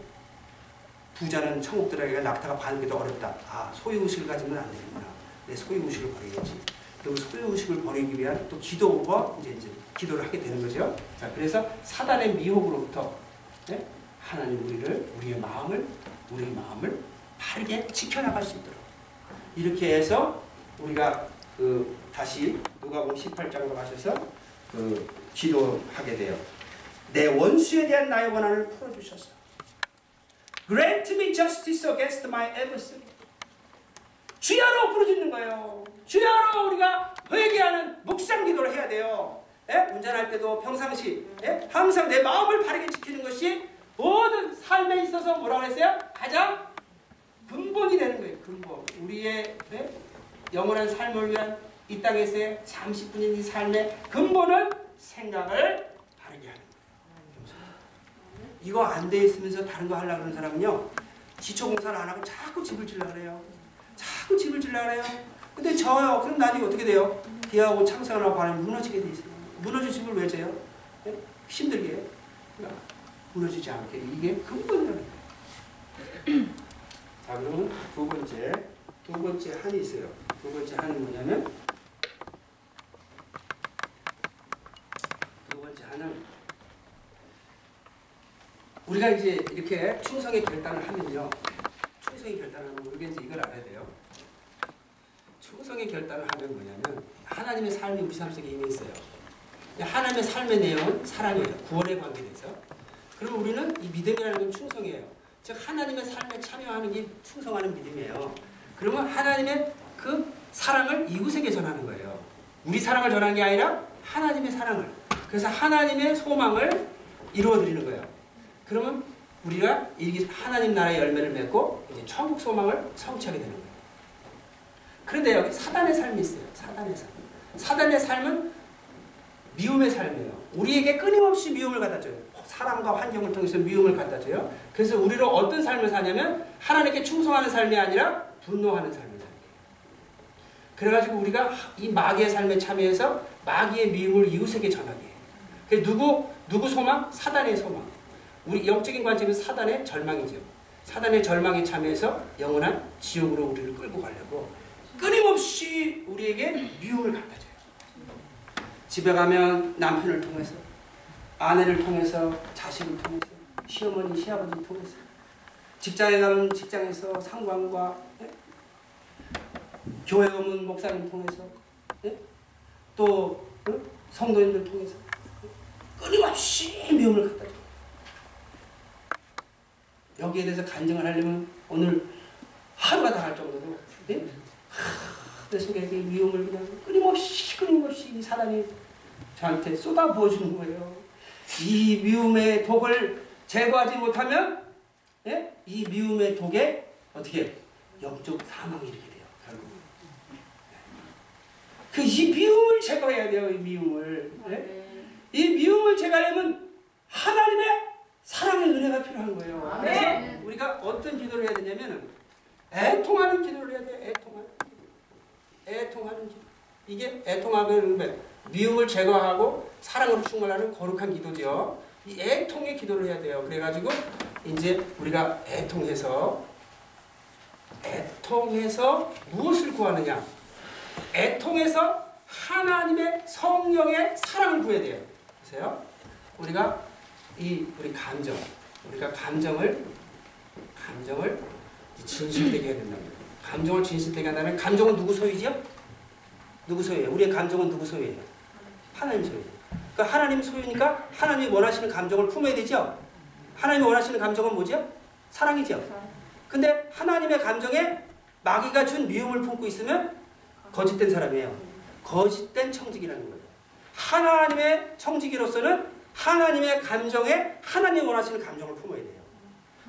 부자는 천국 들어가기가 낙타가 반기도 어렵다. 아, 소유의식을 가지면 안 되겠구나. 내 소유의식을 버려야지. 그리고 소유의식을 버리기 위한 또 기도가 이제, 이제 기도를 하게 되는 거죠. 자, 그래서 사단의 미혹으로부터 네? 하나님 우리를, 우리의 마음을, 우리의 마음을 바르게 지켜나갈 수 있도록 이렇게 해서 우리가 그 다시 누가복음 18장으로 가셔서 그 기도하게 돼요. 내 원수에 대한 나의 원한을 풀어주셔서 Grant me justice against my adversary. 주야로 부르짖는 거예요. 주야로 우리가 회개하는 묵상 기도를 해야 돼요. 예? 운전할 때도 평상시 예? 항상 내 마음을 바르게 지키는 것이 모든 삶에 있어서 뭐라고 했어요? 가장 근본이 되는 거예요. 근본. 우리의 예? 영원한 삶을 위한 이 땅에서의 잠시뿐인 이 삶의 근본은 생각을 바르게 하는 거예요. 이거 안 돼 있으면서 다른 거 하려고 하는 사람은요. 기초 공사를 안 하고 자꾸 집을 질라 그래요. 자꾸 집을 질라 그래요. 근데 저요. 그럼 나중에 어떻게 돼요? 기하고 창상을 하고 하면 무너지게 돼 있어요. 무너진 집을 왜 져요? 예? 힘들게. 그러니까 무너지지 않게. 이게 근본이라는 거예요. 자, 그러면 두 번째. 두 번째 한이 있어요. 두 번째 한이 뭐냐면 한은 우리가 이제 이렇게 충성의 결단을 하면요. 충성의 결단을 하면 우리가 이제 이걸 알아야 돼요. 충성의 결단을 하면 뭐냐면 하나님의 삶이 우리 삶 속에 이미 있어요. 하나님의 삶의 내용은 사랑이에요. 구원에 관계돼서. 그러면 우리는 이 믿음이라는 건 충성이에요. 즉 하나님의 삶에 참여하는 게 충성하는 믿음이에요. 그러면 하나님의 그 사랑을 이웃에게 전하는 거예요. 우리 사랑을 전하는 게 아니라 하나님의 사랑을. 그래서 하나님의 소망을 이루어드리는 거예요. 그러면 우리가 이 하나님 나라의 열매를 맺고 이제 천국 소망을 성취하게 되는 거예요. 그런데 여기 사단의 삶이 있어요. 사단의 삶. 사단의 삶은 미움의 삶이에요. 우리에게 끊임없이 미움을 갖다 줘요. 사람과 환경을 통해서 미움을 갖다 줘요. 그래서 우리로 어떤 삶을 사냐면 하나님께 충성하는 삶이 아니라 분노하는 삶을 살게 그래가지고 우리가 이 마귀의 삶에 참여해서 마귀의 미움을 이웃에게 전하게 누구 누구 소망? 사단의 소망. 우리 영적인 관점은 사단의 절망이죠. 사단의 절망에 참여해서 영원한 지옥으로 우리를 끌고 가려고 끊임없이 우리에게 미움을 갖다 줘요. 집에 가면 남편을 통해서 아내를 통해서 자식을 통해서 시어머니 시아버지를 통해서 직장에 가면 직장에서 상관과 예? 교회 오면 목사님 통해서 예? 또 어? 성도님들 통해서 끊임없이 미움을 갖다 줘요. 여기에 대해서 간증을 하려면 오늘 하루가 다 갈 정도로 예? 하, 그래서 이게 미움을 그냥 끊임없이 끊임없이 이 사단이 저한테 쏟아 부어 주는 거예요. 이 미움의 독을 제거하지 못하면 예? 이 미움의 독에 어떻게 영적 사망이 이렇게 돼요. 결국. 그이 미움을 제거해야 돼요. 이 미움을. 예? 이 미움을 제거하려면 하나님의 사랑의 은혜가 필요한 거예요. 아멘. 그래서 우리가 어떤 기도를 해야 되냐면 애통하는 기도를 해야 돼. 애통하는 기도. 애통하는 기도. 이게 애통하는 거 미움을 제거하고 사랑으로 충만하는 거룩한 기도죠. 이 애통의 기도를 해야 돼요. 그래가지고 이제 우리가 애통해서 애통해서 무엇을 구하느냐? 애통해서 하나님의 성령의 사랑을 구해야 돼요. 보세요. 우리가 이 우리 감정, 우리가 감정을 감정을 진실되게 해야 된다. 감정을 진실되게 한다는 감정은 누구 소유죠? 누구 소유예요? 우리의 감정은 누구 소유예요? 하나님 소유. 그러니까 하나님 소유니까 하나님이 원하시는 감정을 품어야 되죠. 하나님이 원하시는 감정은 뭐죠? 사랑이죠. 근데 하나님의 감정에 마귀가 준 미움을 품고 있으면 거짓된 사람이에요. 거짓된 청직이라는 거예요. 하나님의 청지기로서는 하나님의 감정에 하나님 원하시는 감정을 품어야 돼요.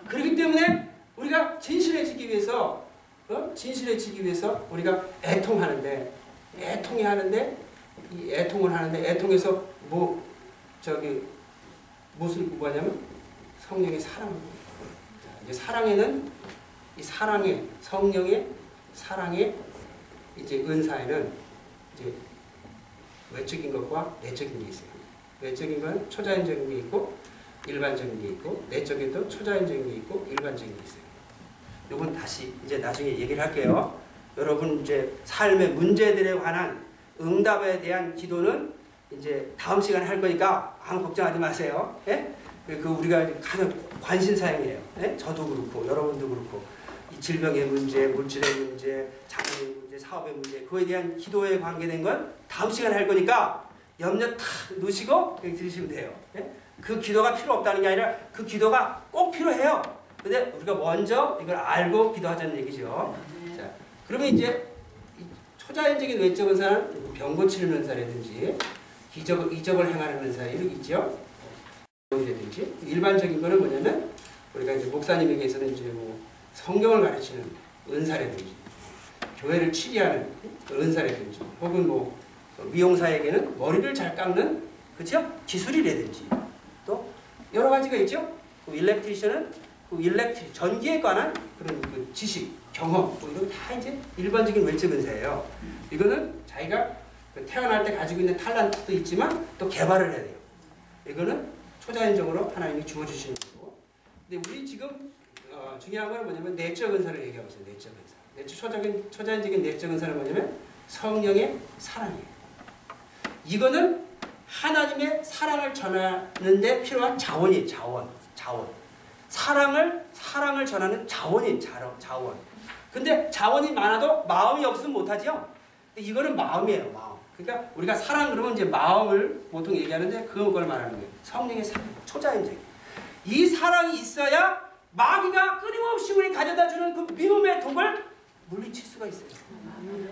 그렇기 때문에 우리가 진실해지기 위해서 어? 진실해지기 위해서 우리가 애통하는데 애통이 하는데 이 애통을 하는데 애통에서 뭐 저기 무엇을 구하냐면 성령의. 자, 이제 사랑에는 이 사랑의 성령의 사랑의 이제 은사에는 이제 외적인 것과 내적인 게 있어요. 외적인 건 초자연적인 게 있고 일반적인 게 있고 내적인도 초자연적인 게 있고 일반적인 게 있어요. 이건 다시 이제 나중에 얘기를 할게요. 여러분 이제 삶의 문제들에 관한 응답에 대한 기도는 이제 다음 시간에 할 거니까 아무 걱정하지 마세요. 예? 그 우리가 가장 관심 사항이에요. 예? 저도 그렇고 여러분도 그렇고 이 질병의 문제, 물질의 문제, 문제, 사업의 문제 그거에 대한 기도에 관계된 건 다음 시간에 할 거니까 염려 탁 놓으시고 그냥 들으시면 돼요. 예? 그 기도가 필요 없다는 게 아니라 그 기도가 꼭 필요해요. 근데 우리가 먼저 이걸 알고 기도하자는 얘기죠. 자, 그러면 이제 이 초자연적인 외적 은사는 병 고 치는 은사라든지 기적, 이적을 행하는 은사 이런 게 있죠. 이라든지 일반적인 거는 뭐냐면 우리가 이제 목사님에게서는 이제 뭐 성경을 가르치는 은사라든지 교회를 치리하는 은사라든지 혹은 뭐 미용사에게는 머리를 잘 깎는 그죠 기술이라든지 또 여러 가지가 있죠. 그 일렉트리션은 그 일렉트리 전기에 관한 그런 그 지식 경험 뭐 이런 다 이제 일반적인 외적 은사예요. 이거는 자기가 그 태어날 때 가지고 있는 탈란트도 있지만 또 개발을 해야 돼요. 이거는 초자연적으로 하나님이 주어주시는 거고. 근데 우리 지금 어, 중요한 건 뭐냐면 내적 은사를 얘기하고 있어요. 내적 은사. 초자적인 초자연적인 내적 은사는 뭐냐면 성령의 사랑이에요. 이거는 하나님의 사랑을 전하는데 필요한 자원이에요. 자원. 자원. 사랑을 사랑을 전하는 자원인 자원. 근데 자원이 많아도 마음이 없으면 못하죠. 이거는 마음이에요. 마음. 그러니까 우리가 사랑 그러면 이제 마음을 보통 얘기하는데 그걸 말하는 거예요. 성령의 사랑, 초자연적인. 이 사랑이 있어야 마귀가 끊임없이 우리 가져다주는 그 미움의 독을 물리칠 수가 있어요.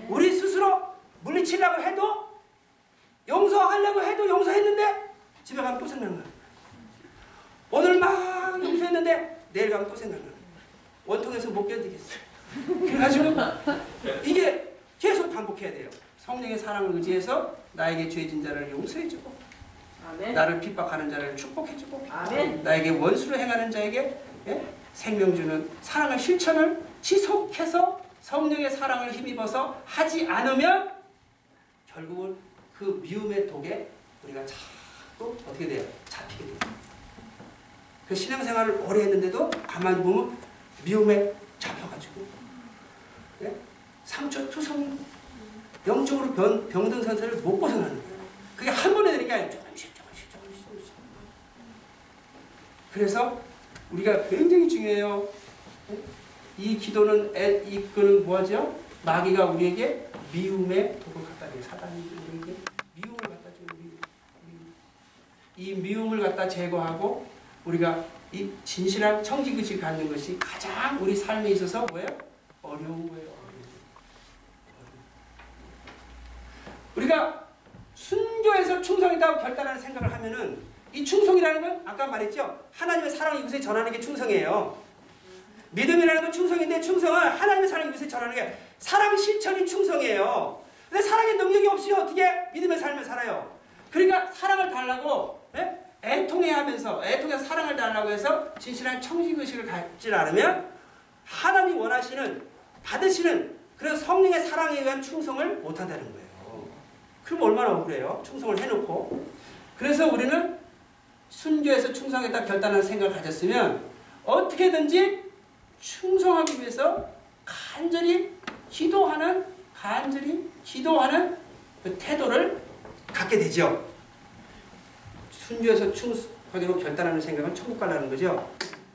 우리 스스로 물리치려고 해도 용서하려고 해도 용서했는데 집에 가면 또 생각나. 오늘 막 용서했는데 내일 가면 또 생각나. 원통에서 못 견디겠어요. 그래가지고 이게 계속 반복해야 돼요. 성령의 사랑을 의지해서 나에게 죄진 자를 용서해주고 아멘. 나를 핍박하는 자를 축복해주고 아멘. 나에게 원수를 행하는 자에게 예? 생명 주는 사랑의 실천을 지속해서 성령의 사랑을 힘입어서 하지 않으면 결국은 그 미움의 독에 우리가 자꾸 어떻게 돼요? 잡히게 돼요. 그 신앙생활을 오래 했는데도 가만히 보면 미움에 잡혀가지고 예? 상처 투성 영적으로 병, 병든 상태를 못 벗어나는 거예요. 그게 한 번에 되는 게 아니라 조금씩 조금씩 조금씩 조금씩. 그래서 우리가 굉장히 중요해요. 이 기도는 애, 이끄는 뭐죠? 마귀가 우리에게 미움의 독을 갖다 주는 사단이 우리에게 미움을 갖다 주는 미움, 미움. 이 미움을 갖다 제거하고 우리가 이 진실한 청지의식 갖는 것이 가장 우리 삶에 있어서 뭐예요? 어려운 거예요. 우리가 순교에서 충성이다 결단하는 생각을 하면은 이 충성이라는 건 아까 말했죠 하나님의 사랑 이곳에 전하는 게 충성이에요. 믿음이라는 건 충성인데 충성은 하나님의 사랑을 이곳에 전하는 게 사랑 실천이 충성이에요. 근데 사랑의 능력이 없이 어떻게 믿음의 삶을 살아요? 그러니까 사랑을 달라고 예? 애통해 하면서 애통해서 사랑을 달라고 해서 진실한 청지의식을 갖지 않으면 하나님이 원하시는 받으시는 그런 성령의 사랑에 의한 충성을 못한다는 거예요. 그럼 얼마나 억울해요? 충성을 해놓고. 그래서 우리는 순교해서 충성했다 결단하는 생각을 가졌으면 어떻게든지 충성하기 위해서 간절히 기도하는 간절히 기도하는 그 태도를 갖게 되죠. 순교해서 충성하기로 결단하는 생각은 천국 가라는 거죠.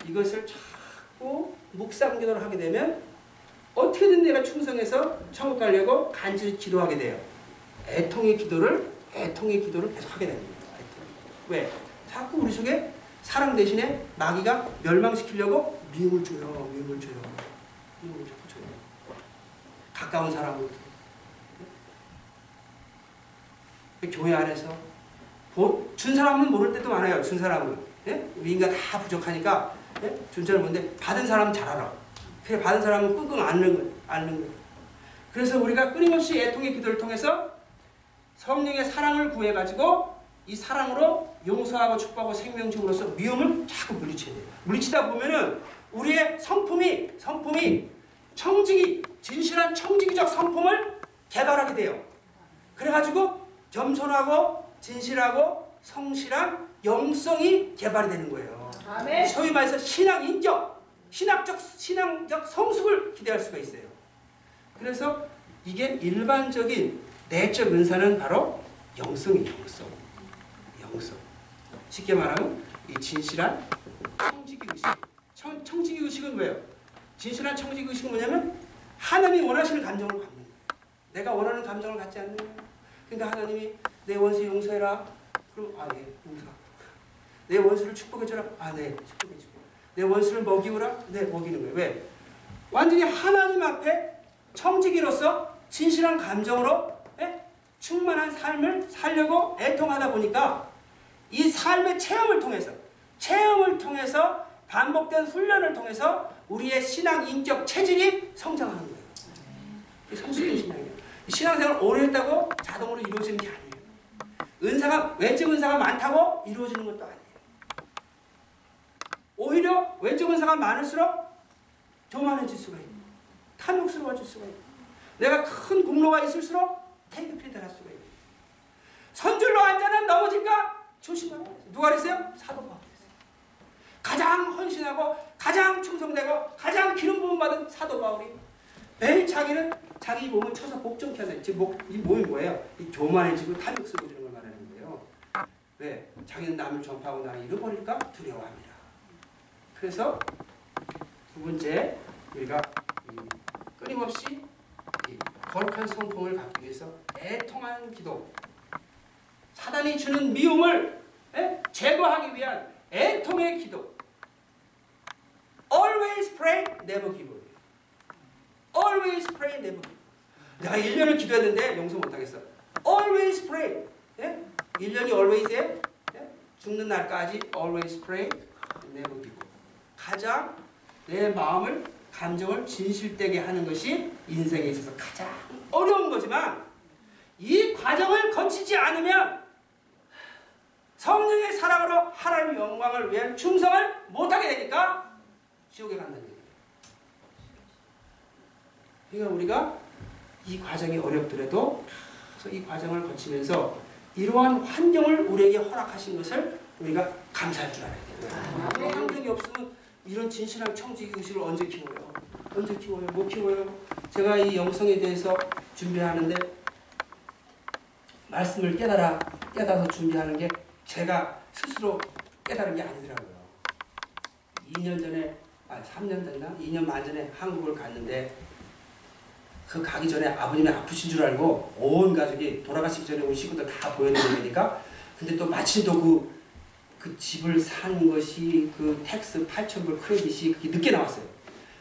이것을 자꾸 묵상 기도를 하게 되면 어떻게든 내가 충성해서 천국 가려고 간절히 기도하게 돼요. 애통의 기도를 애통의 기도를 계속 하게 됩니다. 왜? 자꾸 우리 속에 사랑 대신에 마귀가 멸망시키려고 미움을 줘요. 미움을 줘요. 미움을 자꾸 줘요. 가까운 사람을 교회 안에서 준 사람은 모를 때도 많아요. 준 사람은 예? 우리 인간 다 부족하니까 예? 준 사람 뭔데 받은 사람은 잘 알아. 그래 받은 사람은 끙끙 앓는 거 앓는 거. 그래서 우리가 끊임없이 애통의 기도를 통해서 성령의 사랑을 구해 가지고 이 사랑으로 용서하고 축복하고 생명중으로서 미움을 자꾸 물리쳐야 돼요. 물리치다 보면은 우리의 성품이 성품이 청지기 진실한 청지기적 성품을 개발하게 돼요. 그래가지고 겸손하고 진실하고 성실한 영성이 개발이 되는 거예요. 아멘. 소위 말해서 신앙 인격, 신학적 신앙적 성숙을 기대할 수가 있어요. 그래서 이게 일반적인 내적 은사는 바로 영성이 영성. 영성. 쉽게 말하면 이 진실한 청지기 의식. 청, 청지기 의식은 왜요? 진실한 청지기 의식은 뭐냐면 하나님이 원하시는 감정을 갖는. 내가 원하는 감정을 갖지 않는. 그러니까 하나님이 내 원수 용서해라. 그럼 아 네, 용서. 내 원수를 축복해줘라. 아 네, 축복해주고. 내 원수를 먹이우라. 네, 먹이는 거예요. 왜? 완전히 하나님 앞에 청지기로서 진실한 감정으로 예? 충만한 삶을 살려고 애통하다 보니까 이 삶의 체험을 통해서 체험을 통해서 반복된 훈련을 통해서 우리의 신앙 인격 체질이 성장하는 거예요. 이게 성숙된 신앙이에요. 신앙생활 오래 했다고 자동으로 이루어지는 게 아니에요. 은사가 왼쪽 은사가 많다고 이루어지는 것도 아니에요. 오히려 왼쪽 은사가 많을수록 교만해질 수가 있고 탐욕스러워질 수가 있고 내가 큰 공로가 있을수록 테이크필드 할 수가 있고 선줄로 앉아는 넘어질까 조심하라 누가 그랬어요? 사도 바울이 했어요 가장 헌신하고 가장 충성되고 가장 기름 부음 받은 사도 바울이 매일 자기는 자기 몸을 쳐서 하는 지금 목, 이 몸이 뭐예요? 이 교만해지고 탐욕스러워 지는 걸 말하는 거예요 왜? 자기는 남을 전파하고 나를 잃어버릴까 두려워합니다 그래서 두 번째 우리가 끊임없이 거룩한 성품을 갖기 위해서 애통하는 기도 사단이 주는 미움을 에? 제거하기 위한 애통의 기도 Always pray, never give up. Always pray, never give up. 내가 1년을 기도했는데 용서 못하겠어. Always pray. 예? 1년이 always에 예? 죽는 날까지 always pray, never give up. 가장 내 마음을 감정을 진실되게 하는 것이 인생에 있어서 가장 어려운 거지만 이 과정을 거치지 않으면 성령의 사랑으로 하나님의 영광을 위한 충성을 못하게 되니까 지옥에 간다는 얘기예요. 그러니까 우리가 이 과정이 어렵더라도 이 과정을 거치면서 이러한 환경을 우리에게 허락하신 것을 우리가 감사할 줄 알아야 돼요. 그 환경이 없으면 이런 진실한 청지기 의식을 언제 키워요? 언제 키워요? 못 키워요? 제가 이 영성에 대해서 준비하는데 말씀을 깨달아 깨달아서 준비하는 게 제가 스스로 깨달은 게 아니더라고요. 2년 전에 아 3년 됐나? 2년 반 전에 한국을 갔는데 그 가기 전에 아버님이 아프신 줄 알고 온 가족이 돌아가시기 전에 우리 식구들 다 보여드리니까 근데 또 마침 또그 그 집을 산 것이 그 tax 8천불 credit이 그게 늦게 나왔어요.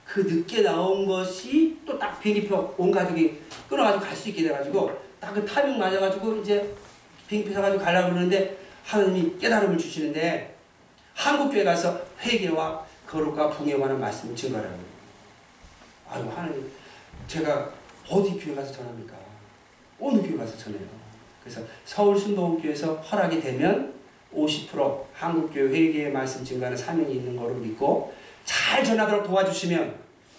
그 늦게 나온 것이 또 딱 비행기표 온 가족이 끊어가지고 갈 수 있게 돼가지고 딱 그 타이밍 맞아가지고 이제 비행기 사가지고 가려고 그러는데 하나님이 깨달음을 주시는데 한국교회 가서 회개와 거룩과 붕에 관한 말씀을 증거하라고 아유 하나님 제가 어디 교회 가서 전합니까? 어느 교회 가서 전해요? 그래서 서울 순복음교회에서 허락이 되면 50% 한국교회 회개의 말씀 증가하는 사명이 있는 거로 믿고 잘 전하도록 도와주시면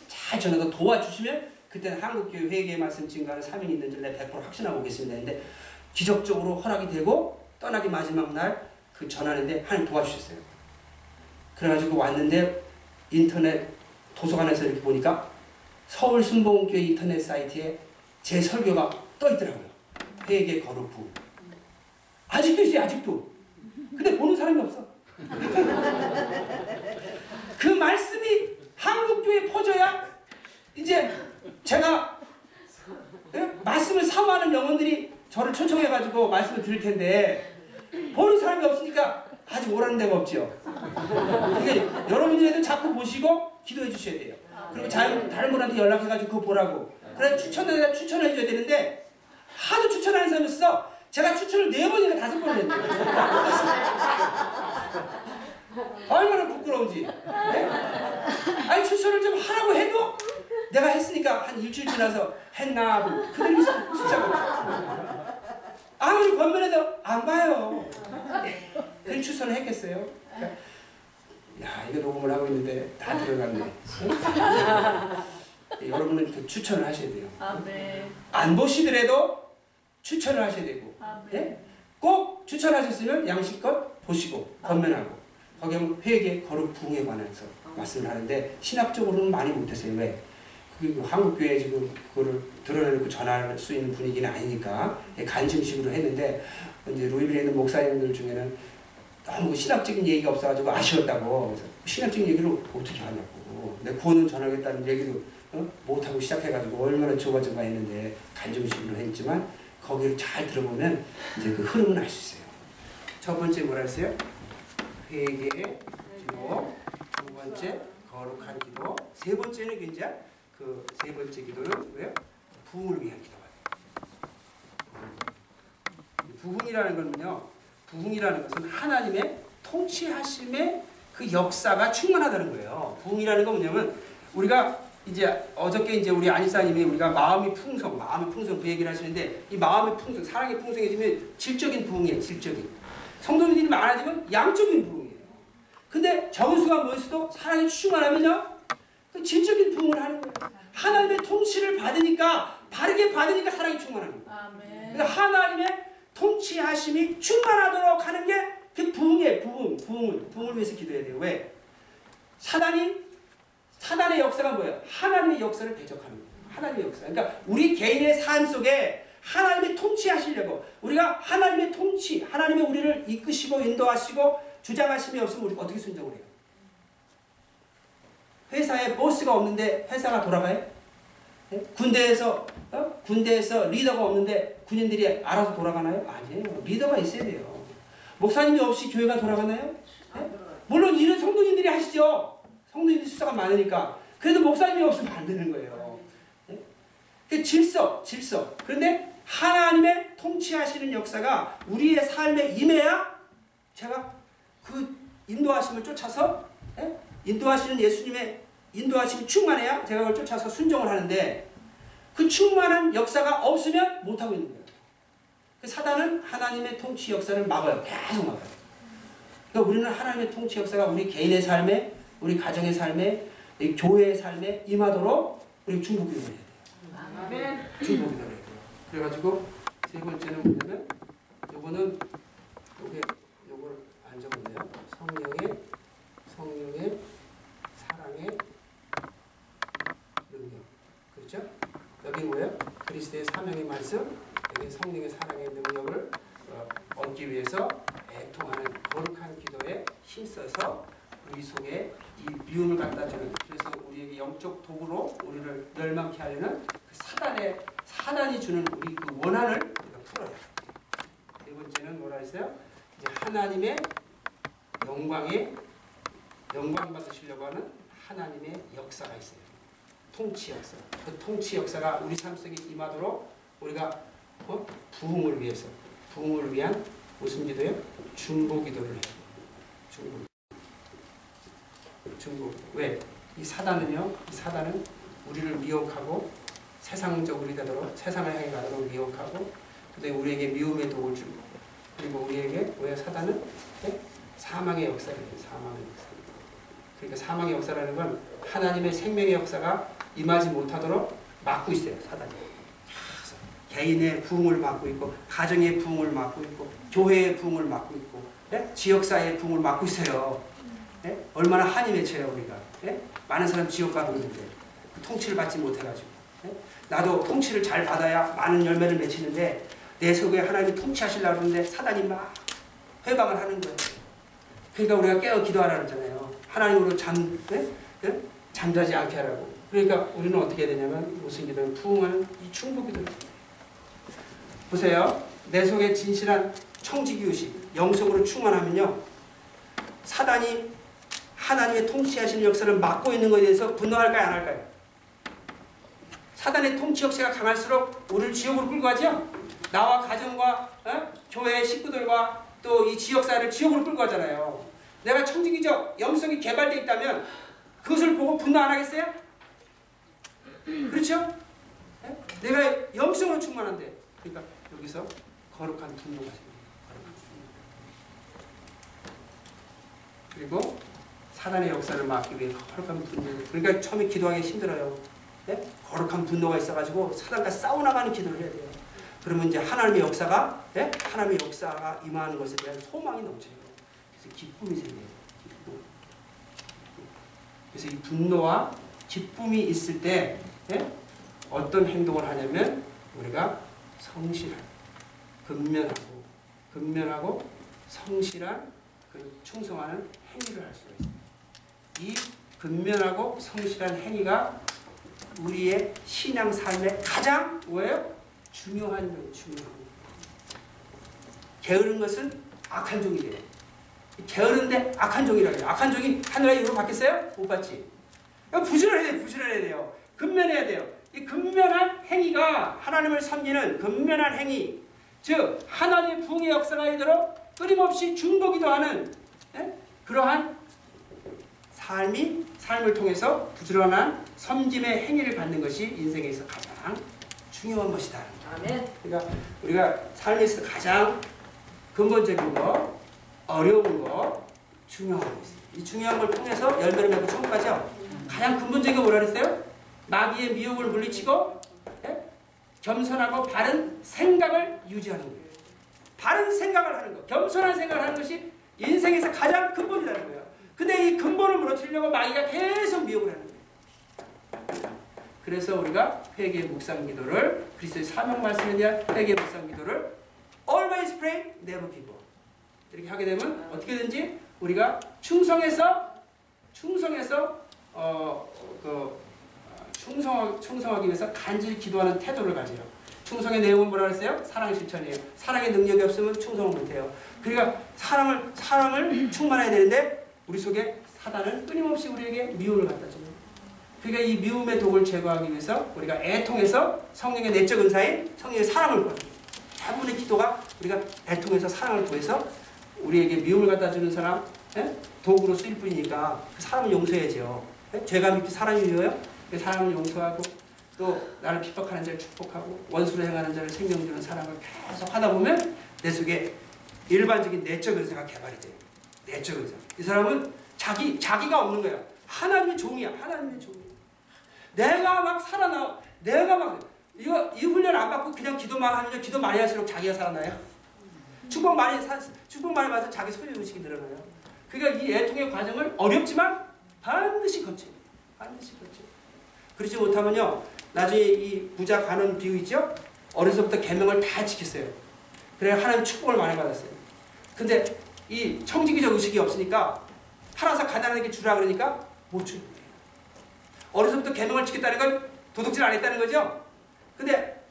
잘 전하도록 도와주시면 그때는 한국교회 회개의 말씀 증가하는 사명이 있는 줄 내가 100% 확신하고 오겠습니다. 근데 기적적으로 허락이 되고 떠나기 마지막 날 그 전하는데 하나님 도와주셨어요. 그래가지고 왔는데 인터넷 도서관에서 이렇게 보니까 서울 순복음교회 인터넷 사이트에 제 설교가 떠 있더라고요. 회개 거룩부. 아직도 있어요, 아직도. 근데 보는 사람이 없어. 그 말씀이 한국교회에 퍼져야 이제 제가 예? 말씀을 사모하는 영혼들이 저를 초청해가지고 말씀을 드릴 텐데 보는 사람이 없으니까 아직 오라는 데가 없죠. 그러니까 여러분들도 자꾸 보시고 기도해 주셔야 돼요. 그리고 자, 다른 분한테 연락해가지고 그거 보라고. 그래 추천을 추천을 해줘야 되는데 하도 추천하는 사람이 있어. 제가 추천을 네 번이나 다섯 번을 했대요. 얼마나 부끄러운지. 네? 아니 추천을 좀 하라고 해도 내가 했으니까 한 일주일 지나서 했나 하고 그들이 숫자가 아무리 권면해도 안 봐요. 그 추천을 했겠어요. 그러니까 야 이거 녹음을 하고 있는데 다 들어갔네. 여러분은 그 추천을 하셔야 돼요. 아멘. 안 보시더라도 추천을 하셔야 되고 아멘. 예? 꼭 추천하셨으면 양심껏 보시고 권면하고 거기 보면 회개 거룩 부흥에 관해서 말씀을 하는데 신학적으로는 많이 못했어요. 왜? 그 한국교회 지금 그거를 드러내고 전할 수 있는 분위기는 아니니까 간증식으로 했는데 이제 루이빌에 있는 목사님들 중에는 너무 신학적인 얘기가 없어가지고 아쉬웠다고 그래서 신학적인 얘기를 어떻게 하냐고 내 구원을 전하겠다는 얘기도 어? 못하고 시작해가지고 얼마나 저거저거 했는데 간증식으로 했지만 거기를 잘 들어보면 이제 그 흐름은 알 수 있어요. 첫 번째 뭐라 했어요? 회개, 기도. 두 번째 거룩한 기도. 세 번째는 그 이제 그세 번째 기도는 왜요? 부흥을 위한 기도가 돼요. 부흥이라는 거는요. 부흥이라는 것은 하나님의 통치하심의 그 역사가 충만하다는 거예요. 부흥이라는 건 뭐냐면 우리가 이제 어저께 이제 우리 안이사님이 우리가 마음이 풍성, 마음이 풍성 그 얘기를 하시는데 이 마음의 풍성, 사랑의 풍성해지면 질적인 부흥이에요. 질적인. 성도님들이 많아지면 양적인 부흥이에요. 근데 정수가 뭐였어도 사랑이 충만하면요, 그 질적인 부흥을 하는 거예요. 하나님의 통치를 받으니까 바르게 받으니까 사랑이 충만합니다. 아멘. 그래서 하나님의 통치하심이 충만하도록 하는 게 그 부흥이에요. 부흥, 부흥을 부흥을 위해서 기도해야 돼요. 왜? 사단이 사단의 역사가 뭐예요? 하나님의 역사를 대적하는 거예요. 하나님의 역사. 그러니까 우리 개인의 삶 속에 하나님이 통치하시려고 우리가 하나님의 통치, 하나님의 우리를 이끄시고 인도하시고 주장하심이 없으면 우리가 어떻게 순종을 해요? 회사에 보스가 없는데 회사가 돌아가요? 네? 군대에서 어? 군대에서 리더가 없는데 군인들이 알아서 돌아가나요? 아니에요. 리더가 있어야 돼요. 목사님이 없이 교회가 돌아가나요? 네? 물론 일은 성도님들이 하시죠. 성도님들 수사가 많으니까. 그래도 목사님이 없으면 안 되는 거예요. 네? 그 질서, 질서. 그런데 하나님의 통치하시는 역사가 우리의 삶에 임해야 제가 그 인도하심을 쫓아서 예? 인도하시는 예수님의 인도하심이 충만해야 제가 그걸 쫓아서 순종을 하는데 그 충만한 역사가 없으면 못하고 있는 거예요. 그 사단은 하나님의 통치 역사를 막아요. 계속 막아요. 그러니까 우리는 하나님의 통치 역사가 우리 개인의 삶에, 우리 가정의 삶에, 이 교회의 삶에 임하도록 우리 중보 기도를 해야 돼요. 기도를 해야 돼요. 그래가지고 세 번째는 뭐냐면 요거는 요게 요걸 안 적었네요. 성령의 성령의 사랑의 능력. 그렇죠? 여기 뭐예요? 그리스도의 사명의 말씀, 여기 성령의 사랑의 능력을 어, 얻기 위해서 애통하는 거룩한 기도에 힘써서 우리 속에 이 미움을 갖다 주는 그래서 우리에게 영적 도구로 우리를 멸망케 하려는 그 사단의 사단이 주는 우리 그 원한을 우리가 풀어야 돼. 네 번째는 뭐라 했어요? 이제 하나님의 영광에 영광 받으시려고 하는 하나님의 역사가 있어요. 통치 역사. 그 통치 역사가 우리 삶 속에 임하도록 우리가 어? 부흥을 위해서 부흥을 위한 무슨 기도예요? 중보 기도를 해요. 중보. 중보. 왜? 이 사단은요. 이 사단은 우리를 미혹하고 세상적으로 되도록 세상을 향해 가도록 미혹하고 그다음에 우리에게 미움의 독을 주고 그리고 우리에게 왜 사단은 네? 사망의 역사를 해요. 사망의 역사. 그러니까 사망의 역사라는 건 하나님의 생명의 역사가 임하지 못하도록 막고 있어요. 사단이. 개인의 부흥을 막고 있고 가정의 부흥을 막고 있고 교회의 부흥을 막고 있고 네? 지역사회의 부흥을 막고 있어요. 네? 얼마나 한이 맺혀요 우리가. 네? 많은 사람 지옥 가고 있는데 그 통치를 받지 못해가지고 네? 나도 통치를 잘 받아야 많은 열매를 맺히는데 내 속에 하나님이 통치하시려고 하는데 사단이 막 회방을 하는 거예요. 그러니까 우리가 깨어 기도하라 그랬잖아요. 하나님으로 잠, 네? 네? 잠자지 않게 하라고. 그러니까 우리는 어떻게 되냐면 무슨 기도는 부흥하는 이 충복 기도를 보세요. 내 속에 진실한 청지기의식, 영성으로 충만하면요. 사단이 하나님의 통치하시는 역사를 막고 있는 것에 대해서 분노할까요? 안 할까요? 사단의 통치 역사가 강할수록 우리를 지옥으로 끌고 가죠? 나와 가정과 어? 교회 식구들과 또 이 지역사회를 지옥으로 끌고 가잖아요. 내가 청지기적 영성이 개발되어 있다면 그것을 보고 분노 안 하겠어요? 그렇죠? 네? 내가 영성으로 충만한데 그러니까 여기서 거룩한 분노가. 그리고 사단의 역사를 막기 위해 거룩한 분노. 그러니까 처음에 기도하기 힘들어요. 네? 거룩한 분노가 있어가지고 사단과 싸워나가는 기도를 해야 돼요. 그러면 이제 하나님의 역사가 네? 하나님의 역사가 임하는 것에 대한 소망이 넘쳐요. 그래서 기쁨이 생겨요. 기쁨. 그래서 이 분노와 기쁨이 있을 때 네? 어떤 행동을 하냐면 우리가 성실한, 근면하고 근면하고 성실한 그 충성하는 행위를 할 수가 있습니다. 이 근면하고 성실한 행위가 우리의 신앙 삶의 가장 뭐예요? 중요한 거 중요한 거. 게으른 것은 악한 종이래요. 게으른데 악한 종이라고 해요. 악한 종이 하늘의 이으로 바뀌었어요? 못 받지. 부지런해야 돼요. 부지런해야 돼요. 근면해야 돼요. 이 근면한 행위가 하나님을 섬기는 근면한 행위, 즉 하나님의 부흥의 역사가 이도록 끊임없이 중보기도 하는 예? 그러한 삶이 삶을 통해서 부지런한 섬김의 행위를 갖는 것이 인생에서 가장 중요한 것이다. 아멘. 그러니까 우리가 삶에서 가장 근본적인 거, 어려운 거, 중요한 거 있어요. 이 중요한 걸 통해서 열매를 맺고 천국 가죠. 가장 근본적인 게 뭐라 그랬어요? 마귀의 미혹을 물리치고 예? 겸손하고 바른 생각을 유지하는 거예요. 바른 생각을 하는 거, 겸손한 생각을 하는 것이 인생에서 가장 근본이라는 거예요. 근데 이 근본을 무너뜨리려고 마귀가 계속 미혹을 하는 거예요. 그래서 우리가 회개 묵상 기도를 그리스도의 사명 말씀에 대한 회개 묵상 기도를 always pray, never give up. 이렇게 하게 되면 어떻게든지 우리가 충성해서 충성해서 어 그 충성 충성하기 위해서 간절히 기도하는 태도를 가져요. 충성의 내용은 뭐라 그랬어요? 사랑 실천이에요. 사랑의 능력이 없으면 충성을 못해요. 그러니까 사랑을 사랑을 충만해야 되는데 우리 속에 사단은 끊임없이 우리에게 미움을 갖다 줘요. 그러니까 이 미움의 독을 제거하기 위해서 우리가 애통해서 성령의 내적 은사인 성령의 사랑을 거예요. 대부분의 기도가 우리가 애통해서 사랑을 구해서 우리에게 미움을 갖다 주는 사람 예? 도구로 쓰일 뿐이니까 그 사람을 용서해야죠. 예? 죄가 밑에 사람이 미워요? 그 사람을 용서하고 또 나를 핍박하는 자를 축복하고 원수를 행하는 자를 생명 주는 사랑을 계속 하다 보면 내 속에 일반적인 내적 은사가 개발이 돼요. 내적 은사. 이 사람은 자기 자기가 없는 거야. 하나님의 종이야. 하나님의 종이야. 내가 막 살아나. 내가 막 이거 이 훈련 안 받고 그냥 기도만 하면 기도 많이 할수록 자기가 살아나요. 축복 많이 사, 축복 많이 받아서 자기 소유 의식이 늘어나요. 그러니까 이 애통의 과정을 어렵지만 반드시 거쳐. 반드시 거쳐. 그렇지 못하면요. 나중에 이 부자 가는 비유 있죠? 어려서부터 계명을 다 지켰어요. 그래 하나님 축복을 많이 받았어요. 근데 이 청지기적 의식이 없으니까 살아서 가난하게 주라 그러니까 못 주는 거예요. 어려서부터 계명을 지켰다는 건 도둑질 안 했다는 거죠. 근데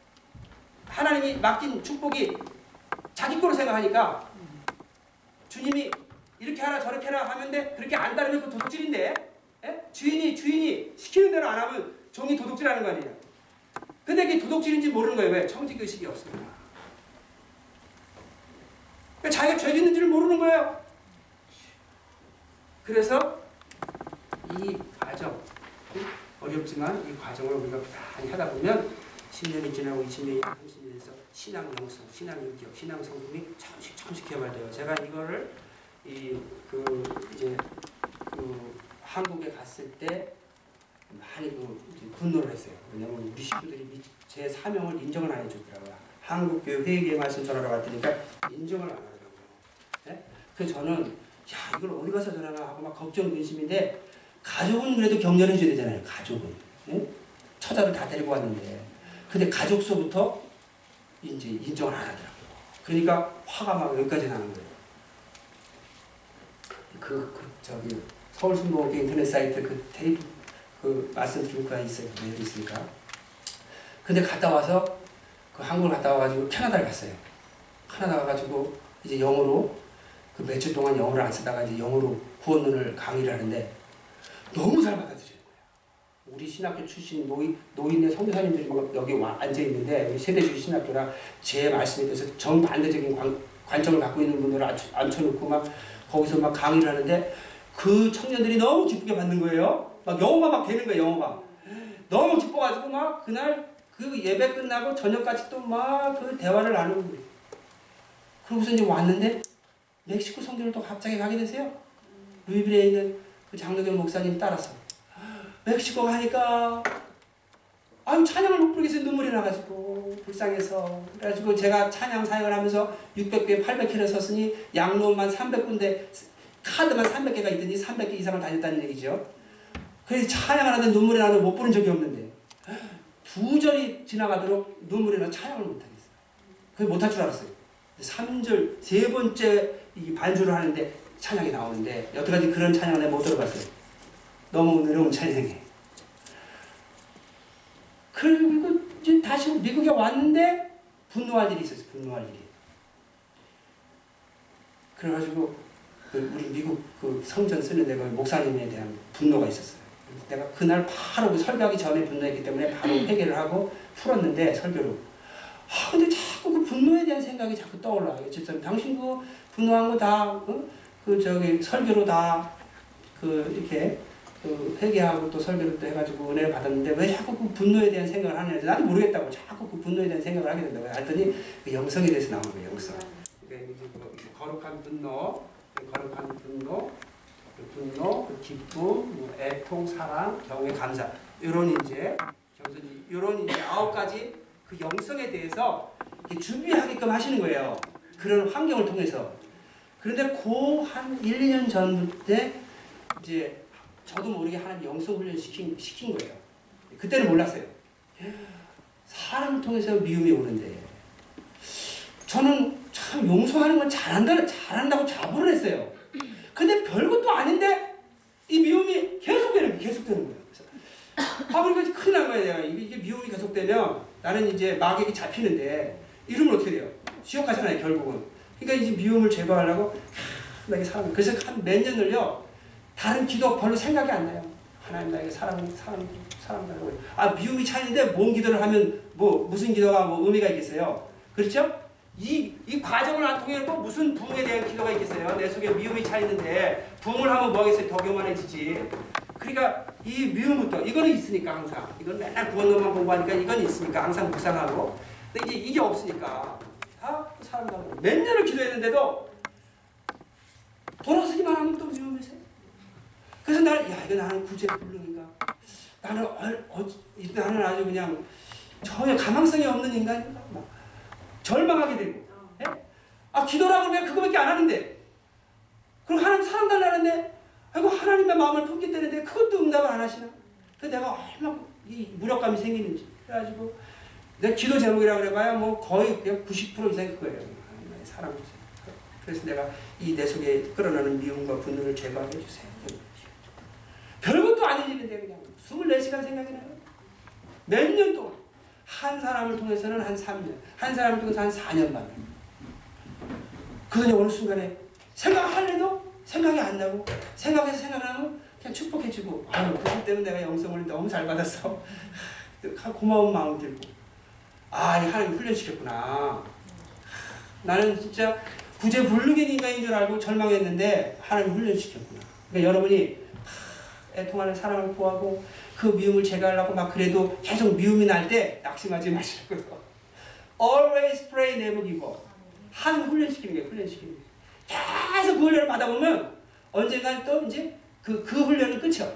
하나님이 맡긴 축복이 자기 거로 생각하니까 주님이 이렇게 하라 저렇게 하라 하는데 그렇게 안 따르면 그 도둑질인데 에? 주인이 주인이 시키는 대로 안 하면 종이 도둑질하는 거 아니냐? 근데 그게 도둑질인지 모르는 거예요. 왜? 청직 의식이 없습니다. 그러니까 자기가 죄 짓는 줄 모르는 거예요. 그래서 이 과정 어렵지만 이 과정을 우리가 많이 하다 보면 10년이 지나고 20년이 30년이 돼서 신앙 영성, 신앙 인격, 신앙 성품이 조금씩 조금씩 개발돼요. 제가 이거를 이 그 이제 그 한국에 갔을 때 많이 분노를 했어요. 왜냐면 우리 식구들이 미- 제 사명을 인정을 안 해주더라고요. 한국 교회 회계 말씀 전하러 갔더니까 인정을 안 하더라고요. 네? 그래서 저는 야 이걸 어디 가서 전하나 하고 막 걱정 근심인데 가족은 그래도 격려해 줘야 되잖아요. 가족은 응? 처자를 다 데리고 왔는데 근데 가족서부터 이제 인정을 안 하더라고요. 그러니까 화가 막 여기까지 나는 거예요. 그, 그 저기 서울순복의 인터넷 사이트 그 테이프 그 말씀 드릴 거가 있어요. 메일 있으니까. 근데 갔다 와서 그 한국을 갔다 와가지고 캐나다를 갔어요. 캐나다 가가지고 이제 영어로 그 며칠 동안 영어를 안 쓰다가 이제 영어로 구원론을 강의를 하는데 너무 잘 받아들이는 거예요. 우리 신학교 출신 노인, 노인의 선교사님들이 막 여기 와 앉아 있는데 우리 세대주의 신학교라 제 말씀에 대해서 정반대적인 관, 관점을 갖고 있는 분들을 앉혀, 앉혀놓고 막 거기서 막 강의를 하는데 그 청년들이 너무 기쁘게 받는 거예요. 막 영어가 막 되는 거예요, 영어가. 너무 기뻐가지고 막 그날 그 예배 끝나고 저녁까지 또 막 그 대화를 나누는 거예요. 그러고서 이제 왔는데 멕시코 성교를 또 갑자기 가게 되세요. 루이빌에 있는 그 장로경 목사님 따라서 멕시코 가니까 아유 찬양을 못 부르겠어요 눈물이 나가지고 불쌍해서 그래가지고 제가 찬양 사역을 하면서 600개 800개를 섰으니 양로만 300군데 카드만 300개가 있더니 300개 이상을 다녔다는 얘기죠. 그래서 찬양을 하는데 눈물이 나는데 못 부른 적이 없는데 두 절이 지나가도록 눈물이 나 찬양을 못 하겠어요. 그게 못할 줄 알았어요. 3절 세 번째 이 반주를 하는데 찬양이 나오는데 여태까지 그런 찬양을 못 들어봤어요. 너무 어려운 찬양이 그리고 이제 다시 미국에 왔는데 분노할 일이 있었어요. 분노할 일이. 그래가지고 그 우리 미국 그 성전 쓰는 데가 목사님에 대한 분노가 있었어요. 내가 그날 바로 그 설교하기 전에 분노했기 때문에 바로 해결을 하고 풀었는데 설교로. 아 근데 자꾸 그 분노에 대한 생각이 자꾸 떠올라요. 집사님 당신 그 분노한 거다 어? 그 저기 설교로 다 그 이렇게 그 회개하고 또 설교를 또 해가지고 은혜를 받았는데 왜 자꾸 그 분노에 대한 생각을 하냐 나도 모르겠다고 자꾸 그 분노에 대한 생각을 하게 된다고 했더니 그 영성에 대해서 나오는 거예요 영성 그러니까 이제 뭐 거룩한 분노 거룩한 분노 그 분노 그 기쁨 뭐 애통 사랑 경외 감사 이런 이제 이런 이제 아홉 가지 그 영성에 대해서 준비하게끔 하시는 거예요 그런 환경을 통해서 그런데 그한 1, 2년 전부터 이제 저도 모르게 하나님 영성 훈련 시킨, 시킨 거예요. 그때는 몰랐어요. 사람을 통해서 미움이 오는데 저는 참 용서하는 건 잘한다, 잘한다고 자부를 했어요. 근데 별것도 아닌데 이 미움이 계속되는 거예요. 계속되는 거예요. 아 그러니까 큰일 난. 내가 이게, 미움이 계속되면 나는 이제 마귀에게 잡히는데 이러면 어떻게 돼요? 지옥 가잖아요. 결국은. 그러니까 이제 미움을 제거하려고 하, 나에게 사랑. 그래서 한 몇 년을요. 다른 기도 별로 생각이 안 나요. 하나님 나에게 사랑, 사랑, 사랑 달라고. 아 미움이 차이는데 뭔 기도를 하면 뭐 무슨 기도가 뭐 의미가 있겠어요? 그렇죠? 이, 이 과정을 안 통해 또 무슨 부흥에 대한 기도가 있겠어요? 내 속에 미움이 차이는데 부흥을 하면 뭐 하겠어요? 더 교만해지지. 그러니까 이 미움부터 이거는 있으니까 항상 이건 맨날 구원론만 공부하니까 이건 있으니까 항상 묵상하고 근데 이제 이게 없으니까 다 사람 달라고 몇 년을 기도했는데도 돌아서기만 하면 또 미움이세요. 그래서 나는 야 이거 나는 구제 불능인가? 나는 어, 어, 나는 아주 그냥 전혀 가망성이 없는 인간인가? 막 절망하게 되고. 예? 아 기도라고 왜 그거밖에 안 하는데? 그럼 하나님 사랑 달라는데 아이고 하나님의 마음을 품기 때문에 그것도 응답을 안 하시나? 그 내가 얼마나 이 무력감이 생기는지 그래가지고 내 기도 제목이라 그래봐야 뭐 거의 그냥 90% 이상이 그거예요. 하나님의 사랑 주세요. 그래서 내가 이 내 속에 끌어나는 미움과 분노를 제거해 주세요. 별것도 아닌 일인데 그냥 24시간 생각이 나요. 몇 년 동안 한 사람을 통해서는 한 3년, 한 사람을 통해서 한 4년 만에. 그러니 어느 순간에 생각할래도 생각이 안 나고 생각해서 생각하면 그냥 축복해주고 아유 그것 때문에 내가 영성을 너무 잘 받았어. 고마운 마음 들고 아 하나님 훈련시켰구나. 나는 진짜 구제불능의 인간인 줄 알고 절망했는데 하나님 훈련시켰구나. 그러니까 여러분이 하, 애통하는 사랑을 구하고 그 미움을 제거하려고 막 그래도 계속 미움이 날 때 낙심하지 마시고요. Always pray, never give up. 한 훈련시키는 게 훈련시키는 게. 계속 그 훈련을 받아보면 언젠간 또 이제 그, 그 훈련은 끝이야.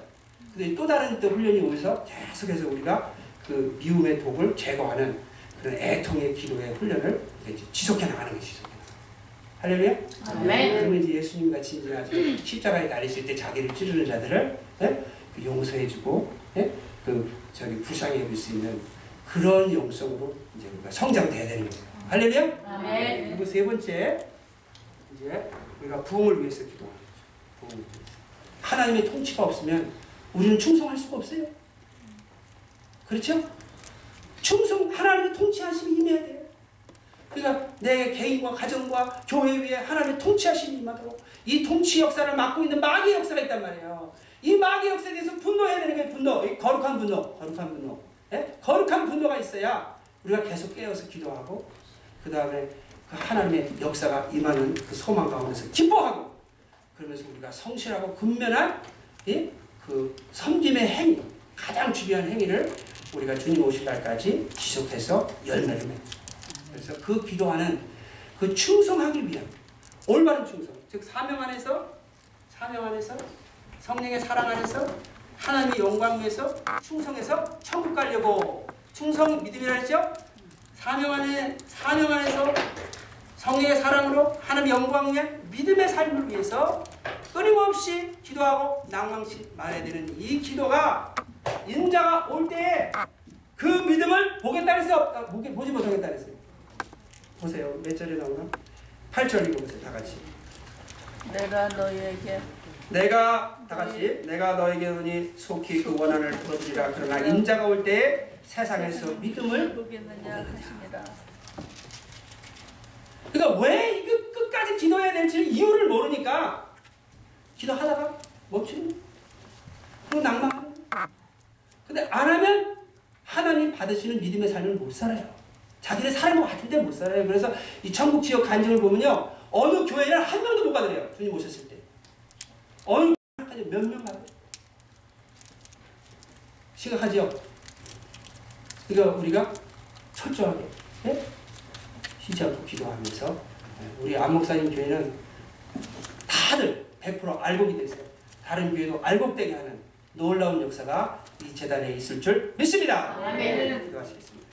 근데 또 다른 또 훈련이 오면서 계속해서 우리가 그 미움의 독을 제거하는 그런 애통의 기도의 훈련을 이제 지속해 나가는 것이 지속해 나가는 할렐루야? 아멘. 그러면 이제 예수님 같이 이제 아주 십자가에 달리실 때 자기를 찌르는 자들을 예? 그 용서해주고 예? 그 저기 불쌍히 여길 수 있는 그런 영성으로 이제 우리가 성장돼야 되는 거예요. 할렐루야? 아멘. 그리고 세 번째 이제 우리가 부흥을 위해서 기도하는 거죠. 부흥을 위해서. 하나님의 통치가 없으면 우리는 충성할 수가 없어요. 그렇죠? 충성 하나님의 통치하심이 임해야 돼요. 그러니까 내 개인과 가정과 교회 위에 하나님의 통치하심이 임하도록 이 통치 역사를 맡고 있는 마귀의 역사가 있단 말이에요. 이 마귀의 역사에 대해서 분노해야 되는 게 분노, 이 거룩한 분노, 거룩한 분노. 예? 거룩한 분노가 있어야 우리가 계속 깨어서 기도하고 그 다음에 그 하나님의 역사가 임하는 그 소망 가운데서 기뻐하고 그러면서 우리가 성실하고 근면한 예? 그 섬김의 행위 가장 중요한 행위를 우리가 주님 오실 날까지 지속해서 열매를 맺는 그래서 그 기도하는 그 충성하기 위한 올바른 충성 즉 사명 안에서 사명 안에서 성령의 사랑 안에서 하나님의 영광 위해서 충성해서 천국 가려고 충성 믿음이라 했죠 사명 안에 사명 안에서 성령의 사랑으로 하나님의 영광 위에 믿음의 삶을 위해서 끊임없이 기도하고 낭망치 말아야 되는 이 기도가 인자가 올 때에 그 믿음을 보겠다 그랬어요? 아, 보게, 보지 못하겠다 그랬어요. 보세요. 몇 절에 나오나? 8절 읽어보세요. 다 같이. 내가 너희에게 내가 다 같이 내가 너에게 오니 속히 그 원한을 풀어주리라 그러나 인자가 올 때에 세상에서 믿음을 그러니까 왜 이거 끝까지 기도해야 될지 이유를 모르니까 기도하다가 멈추는. 그리고 낭망하는 거예요. 근데 안 하면 하나님 받으시는 믿음의 삶을 못 살아요. 자기네 것 같은데 못 살아요. 그래서 이 천국 지역 간증을 보면요. 어느 교회를 한 명도 못 가더래요. 주님 오셨을 때. 어느 교회까지 몇명 가요. 심각하죠? 그러니까 우리가 철저하게 예? 쉬지 않고 기도하면서 예, 우리 안목사님 교회는 다들 100% 알곡이 됐어요. 다른 교회도 알곡되게 하는 놀라운 역사가 이 재단에 있을 줄 믿습니다. 아멘. 기도하시겠습니다.